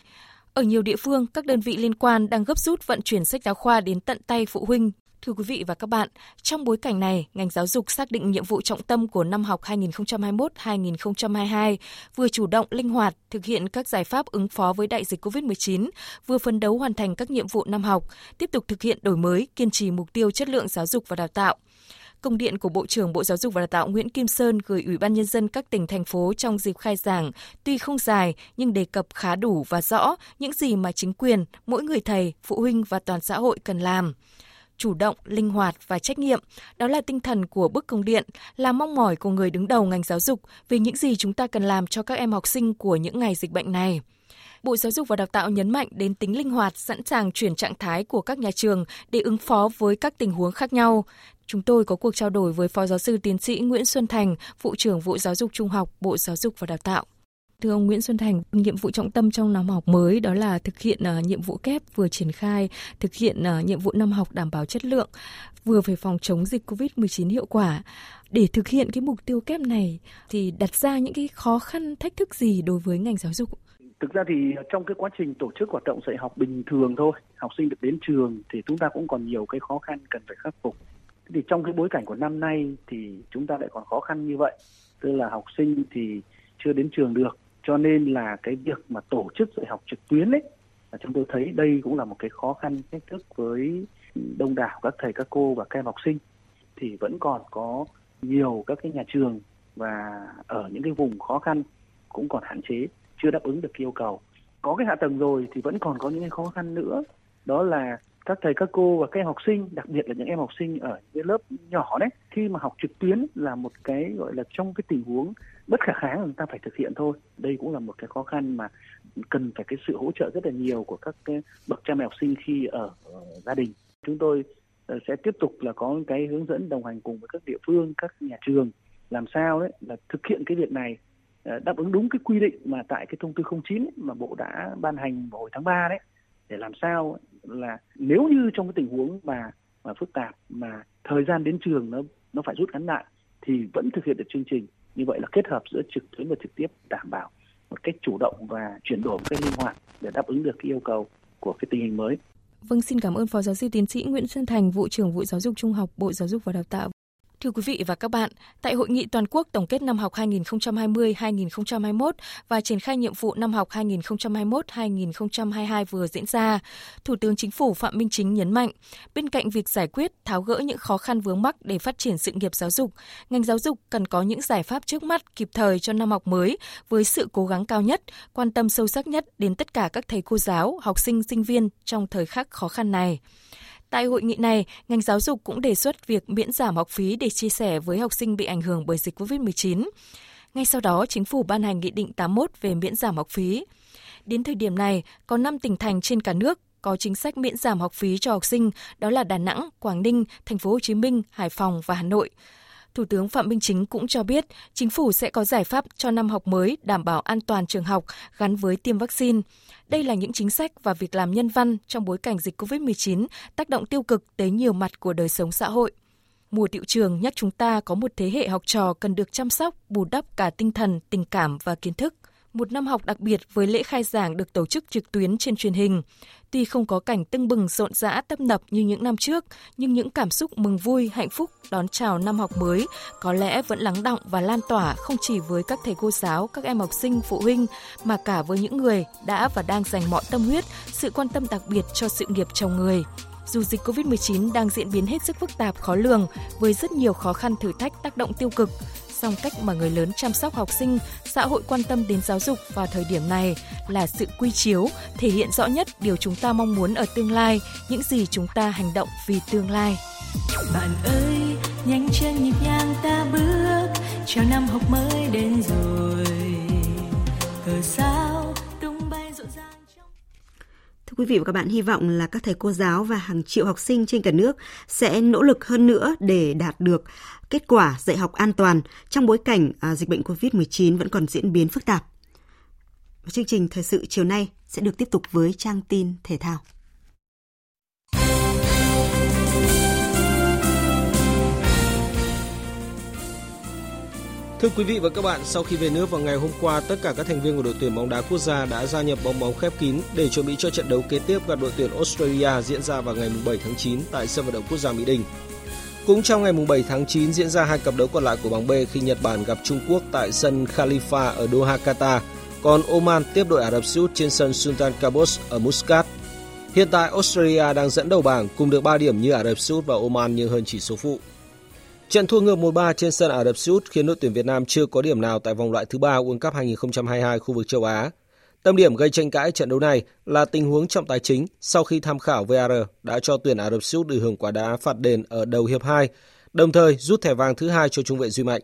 Ở nhiều địa phương, các đơn vị liên quan đang gấp rút vận chuyển sách giáo khoa đến tận tay phụ huynh. Thưa quý vị và các bạn, trong bối cảnh này, ngành giáo dục xác định nhiệm vụ trọng tâm của năm học 2021-2022, vừa chủ động linh hoạt thực hiện các giải pháp ứng phó với đại dịch COVID-19, vừa phấn đấu hoàn thành các nhiệm vụ năm học, tiếp tục thực hiện đổi mới, kiên trì mục tiêu chất lượng giáo dục và đào tạo – Công điện của Bộ trưởng Bộ Giáo dục và Đào tạo Nguyễn Kim Sơn gửi Ủy ban Nhân dân các tỉnh, thành phố trong dịp khai giảng tuy không dài nhưng đề cập khá đủ và rõ những gì mà chính quyền, mỗi người thầy, phụ huynh và toàn xã hội cần làm chủ động, linh hoạt và trách nhiệm. Đó là tinh thần của bức công điện, là mong mỏi của người đứng đầu ngành giáo dục về những gì chúng ta cần làm cho các em học sinh của những ngày dịch bệnh này. Bộ Giáo dục và Đào tạo nhấn mạnh đến tính linh hoạt, sẵn sàng chuyển trạng thái của các nhà trường để ứng phó với các tình huống khác nhau. Chúng tôi có cuộc trao đổi với Phó Giáo sư Tiến sĩ Nguyễn Xuân Thành, Vụ trưởng Vụ Giáo dục Trung học, Bộ Giáo dục và Đào tạo. Thưa ông Nguyễn Xuân Thành, nhiệm vụ trọng tâm trong năm học mới đó là thực hiện uh, nhiệm vụ kép vừa triển khai, thực hiện uh, nhiệm vụ năm học đảm bảo chất lượng, vừa phải phòng chống dịch Covid-19 hiệu quả. Để thực hiện cái mục tiêu kép này thì đặt ra những cái khó khăn, thách thức gì đối với ngành giáo dục? Thực ra thì trong cái quá trình tổ chức hoạt động dạy học bình thường thôi, học sinh được đến trường thì chúng ta cũng còn nhiều cái khó khăn cần phải khắc phục. Thì trong cái bối cảnh của năm nay thì chúng ta lại còn khó khăn như vậy, tức là học sinh thì chưa đến trường được, cho nên là cái việc mà tổ chức dạy học trực tuyến ấy, là chúng tôi thấy đây cũng là một cái khó khăn thách thức với đông đảo các thầy các cô và các em học sinh. Thì vẫn còn có nhiều các cái nhà trường và ở những cái vùng khó khăn cũng còn hạn chế chưa đáp ứng được yêu cầu. Có cái hạ tầng rồi thì vẫn còn có những khó khăn nữa. Đó là các thầy các cô và các em học sinh đặc biệt là những em học sinh ở những lớp nhỏ đấy khi mà học trực tuyến là một cái gọi là trong cái tình huống bất khả kháng người ta phải thực hiện thôi. Đây cũng là một cái khó khăn mà cần phải cái sự hỗ trợ rất là nhiều của các cái bậc cha mẹ học sinh khi ở, gia đình. Chúng tôi ờ, sẽ tiếp tục là có cái hướng dẫn đồng hành cùng với các địa phương các nhà trường làm sao đấy là thực hiện cái việc này. Ờ, đáp ứng đúng cái quy định mà tại cái thông tư 09 mà bộ đã ban hành vào hồi tháng 3 đấy để làm sao là nếu như trong cái tình huống mà mà phức tạp mà thời gian đến trường nó nó phải rút ngắn lại thì vẫn thực hiện được chương trình như vậy là kết hợp giữa trực tuyến và trực tiếp đảm bảo một cách chủ động và chuyển đổi một cách linh hoạt để đáp ứng được cái yêu cầu của cái tình hình mới. Vâng, xin cảm ơn Phó Giáo sư Tiến sĩ Nguyễn Xuân Thành, vụ trưởng vụ giáo dục trung học, Bộ Giáo dục và Đào tạo Thưa quý vị và các bạn, tại hội nghị toàn quốc tổng kết năm học 2020-2021 và triển khai nhiệm vụ năm học 2021-2022 vừa diễn ra, Thủ tướng Chính phủ Phạm Minh Chính nhấn mạnh, bên cạnh việc giải quyết tháo gỡ những khó khăn vướng mắc để phát triển sự nghiệp giáo dục, ngành giáo dục cần có những giải pháp trước mắt kịp thời cho năm học mới với sự cố gắng cao nhất, quan tâm sâu sắc nhất đến tất cả các thầy cô giáo, học sinh, sinh viên trong thời khắc khó khăn này. Tại hội nghị này, ngành giáo dục cũng đề xuất việc miễn giảm học phí để chia sẻ với học sinh bị ảnh hưởng bởi dịch COVID-19. Ngay sau đó, chính phủ ban hành Nghị định 81 về miễn giảm học phí. Đến thời điểm này, có 5 tỉnh thành trên cả nước có chính sách miễn giảm học phí cho học sinh, đó là Đà Nẵng, Quảng Ninh, Thành phố Hồ Chí Minh, Hải Phòng và Hà Nội. Thủ tướng Phạm Minh Chính cũng cho biết, chính phủ sẽ có giải pháp cho năm học mới đảm bảo an toàn trường học gắn với tiêm vaccine. Đây là những chính sách và việc làm nhân văn trong bối cảnh dịch COVID-19 tác động tiêu cực tới nhiều mặt của đời sống xã hội. Mùa tiệu trường nhắc chúng ta có một thế hệ học trò cần được chăm sóc, bù đắp cả tinh thần, tình cảm và kiến thức một năm học đặc biệt với lễ khai giảng được tổ chức trực tuyến trên truyền hình. Tuy không có cảnh tưng bừng rộn rã tấp nập như những năm trước, nhưng những cảm xúc mừng vui, hạnh phúc đón chào năm học mới có lẽ vẫn lắng động và lan tỏa không chỉ với các thầy cô giáo, các em học sinh, phụ huynh, mà cả với những người đã và đang dành mọi tâm huyết, sự quan tâm đặc biệt cho sự nghiệp chồng người. Dù dịch COVID-19 đang diễn biến hết sức phức tạp, khó lường, với rất nhiều khó khăn thử thách tác động tiêu cực, song cách mà người lớn chăm sóc học sinh, xã hội quan tâm đến giáo dục vào thời điểm này là sự quy chiếu, thể hiện rõ nhất điều chúng ta mong muốn ở tương lai, những gì chúng ta hành động vì tương lai. Bạn ơi, nhanh chân nhịp nhàng ta bước, chào năm học mới đến rồi. Cờ sao Thưa quý vị và các bạn, hy vọng là các thầy cô giáo và hàng triệu học sinh trên cả nước sẽ nỗ lực hơn nữa để đạt được kết quả dạy học an toàn trong bối cảnh à, dịch bệnh COVID-19 vẫn còn diễn biến phức tạp. Và chương trình thời sự chiều nay sẽ được tiếp tục với trang tin thể thao. Thưa quý vị và các bạn, sau khi về nước vào ngày hôm qua, tất cả các thành viên của đội tuyển bóng đá quốc gia đã gia nhập bóng bóng khép kín để chuẩn bị cho trận đấu kế tiếp gặp đội tuyển Australia diễn ra vào ngày 7 tháng 9 tại sân vận động quốc gia Mỹ Đình. Cũng trong ngày 7 tháng 9 diễn ra hai cặp đấu còn lại của bảng B khi Nhật Bản gặp Trung Quốc tại sân Khalifa ở Doha, Qatar, còn Oman tiếp đội Ả Rập Xê Út trên sân Sultan Qaboos ở Muscat. Hiện tại Australia đang dẫn đầu bảng cùng được 3 điểm như Ả Rập Xê Út và Oman nhưng hơn chỉ số phụ. Trận thua ngược 1-3 trên sân Ả Rập Xê Út khiến đội tuyển Việt Nam chưa có điểm nào tại vòng loại thứ ba World Cup 2022 khu vực châu Á. Tâm điểm gây tranh cãi trận đấu này là tình huống trọng tài chính sau khi tham khảo VAR đã cho tuyển Ả Rập Xê Út được hưởng quả đá phạt đền ở đầu hiệp 2, đồng thời rút thẻ vàng thứ hai cho trung vệ Duy Mạnh.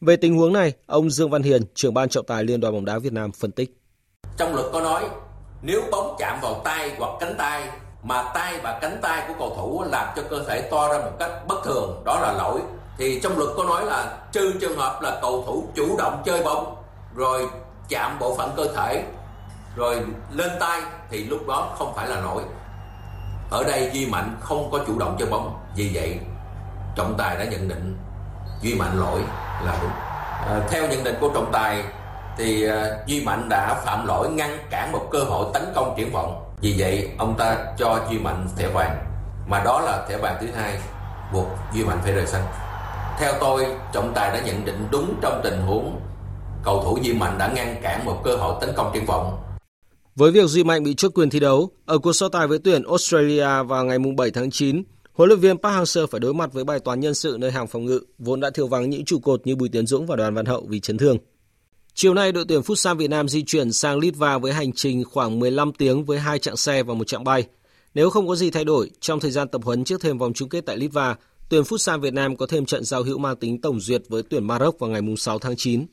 Về tình huống này, ông Dương Văn Hiền, trưởng ban trọng tài Liên đoàn bóng đá Việt Nam phân tích. Trong luật có nói, nếu bóng chạm vào tay hoặc cánh tay mà tay và cánh tay của cầu thủ làm cho cơ thể to ra một cách bất thường, đó là lỗi. Thì trong luật có nói là trừ trường hợp là cầu thủ chủ động chơi bóng rồi chạm bộ phận cơ thể rồi lên tay thì lúc đó không phải là lỗi. Ở đây Duy Mạnh không có chủ động chơi bóng. Vì vậy trọng tài đã nhận định Duy Mạnh lỗi là đúng. À, theo nhận định của trọng tài thì uh, Duy Mạnh đã phạm lỗi ngăn cản một cơ hội tấn công triển vọng vì vậy ông ta cho Duy Mạnh thẻ vàng mà đó là thẻ vàng thứ hai buộc Duy Mạnh phải rời sân theo tôi trọng tài đã nhận định đúng trong tình huống cầu thủ Duy Mạnh đã ngăn cản một cơ hội tấn công triển vọng với việc Duy Mạnh bị chốt quyền thi đấu, ở cuộc so tài với tuyển Australia vào ngày 7 tháng 9, huấn luyện viên Park Hang-seo phải đối mặt với bài toán nhân sự nơi hàng phòng ngự, vốn đã thiếu vắng những trụ cột như Bùi Tiến Dũng và Đoàn Văn Hậu vì chấn thương. Chiều nay, đội tuyển Futsal Việt Nam di chuyển sang Litva với hành trình khoảng 15 tiếng với hai chặng xe và một chặng bay. Nếu không có gì thay đổi, trong thời gian tập huấn trước thêm vòng chung kết tại Litva, tuyển Futsal Việt Nam có thêm trận giao hữu mang tính tổng duyệt với tuyển Maroc vào ngày 6 tháng 9.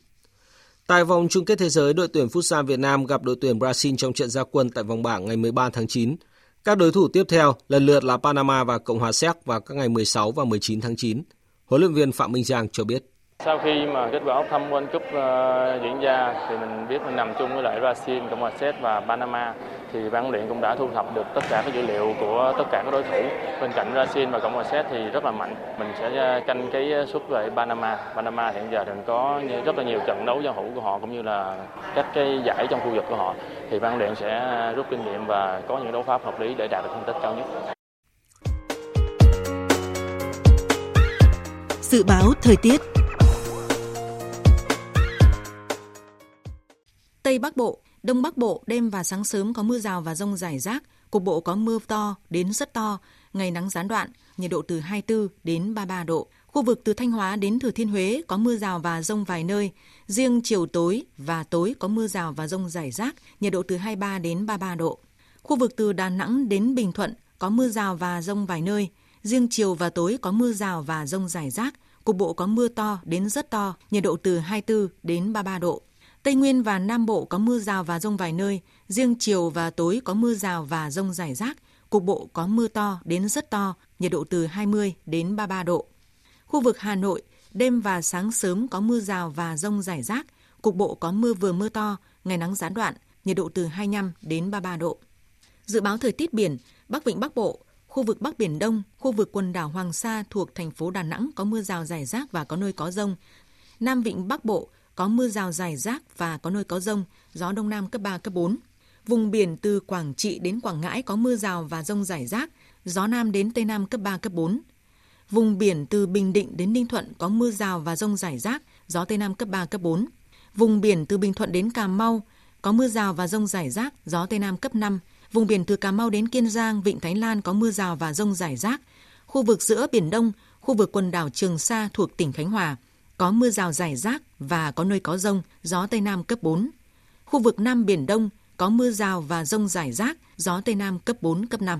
Tại vòng chung kết thế giới, đội tuyển Futsal Việt Nam gặp đội tuyển Brazil trong trận gia quân tại vòng bảng ngày 13 tháng 9. Các đối thủ tiếp theo lần lượt là Panama và Cộng hòa Séc vào các ngày 16 và 19 tháng 9. Huấn luyện viên Phạm Minh Giang cho biết. Sau khi mà kết quả thăm World Cup uh, diễn ra thì mình biết mình nằm chung với lại Brazil, Cộng hòa Séc và Panama thì ban huấn luyện cũng đã thu thập được tất cả các dữ liệu của tất cả các đối thủ. Bên cạnh Brazil và Cộng hòa Séc thì rất là mạnh. Mình sẽ ờ, canh cái suất về Panama. Panama hiện giờ thì có rất là nhiều trận đấu giao hữu của họ cũng như là các cái giải trong khu vực của họ. Thì ban huấn luyện sẽ rút kinh nghiệm và có những đấu pháp hợp lý để đạt được thành tích cao nhất. Dự báo thời tiết Tây Bắc Bộ, Đông Bắc Bộ đêm và sáng sớm có mưa rào và rông rải rác, cục bộ có mưa to đến rất to, ngày nắng gián đoạn, nhiệt độ từ 24 đến 33 độ. Khu vực từ Thanh Hóa đến Thừa Thiên Huế có mưa rào và rông vài nơi, riêng chiều tối và tối có mưa rào và rông rải rác, nhiệt độ từ 23 đến 33 độ. Khu vực từ Đà Nẵng đến Bình Thuận có mưa rào và rông vài nơi, riêng chiều và tối có mưa rào và rông rải rác, cục bộ có mưa to đến rất to, nhiệt độ từ 24 đến 33 độ. Tây Nguyên và Nam Bộ có mưa rào và rông vài nơi, riêng chiều và tối có mưa rào và rông rải rác, cục bộ có mưa to đến rất to, nhiệt độ từ 20 đến 33 độ. Khu vực Hà Nội, đêm và sáng sớm có mưa rào và rông rải rác, cục bộ có mưa vừa mưa to, ngày nắng gián đoạn, nhiệt độ từ 25 đến 33 độ. Dự báo thời tiết biển, Bắc Vịnh Bắc Bộ, khu vực Bắc Biển Đông, khu vực quần đảo Hoàng Sa thuộc thành phố Đà Nẵng có mưa rào rải rác và có nơi có rông. Nam Vịnh Bắc Bộ có mưa rào rải rác và có nơi có rông, gió đông nam cấp 3, cấp 4. Vùng biển từ Quảng Trị đến Quảng Ngãi có mưa rào và rông rải rác, gió nam đến tây nam cấp 3, cấp 4. Vùng biển từ Bình Định đến Ninh Thuận có mưa rào và rông rải rác, gió tây nam cấp 3, cấp 4. Vùng biển từ Bình Thuận đến Cà Mau có mưa rào và rông rải rác, gió tây nam cấp 5. Vùng biển từ Cà Mau đến Kiên Giang, Vịnh Thái Lan có mưa rào và rông rải rác. Khu vực giữa Biển Đông, khu vực quần đảo Trường Sa thuộc tỉnh Khánh Hòa có mưa rào rải rác và có nơi có rông, gió Tây Nam cấp 4. Khu vực Nam Biển Đông có mưa rào và rông rải rác, gió Tây Nam cấp 4, cấp 5.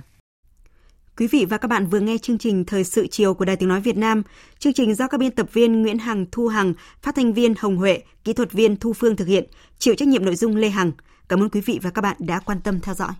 Quý vị và các bạn vừa nghe chương trình Thời sự chiều của Đài Tiếng Nói Việt Nam. Chương trình do các biên tập viên Nguyễn Hằng, Thu Hằng, phát thanh viên Hồng Huệ, kỹ thuật viên Thu Phương thực hiện, chịu trách nhiệm nội dung Lê Hằng. Cảm ơn quý vị và các bạn đã quan tâm theo dõi.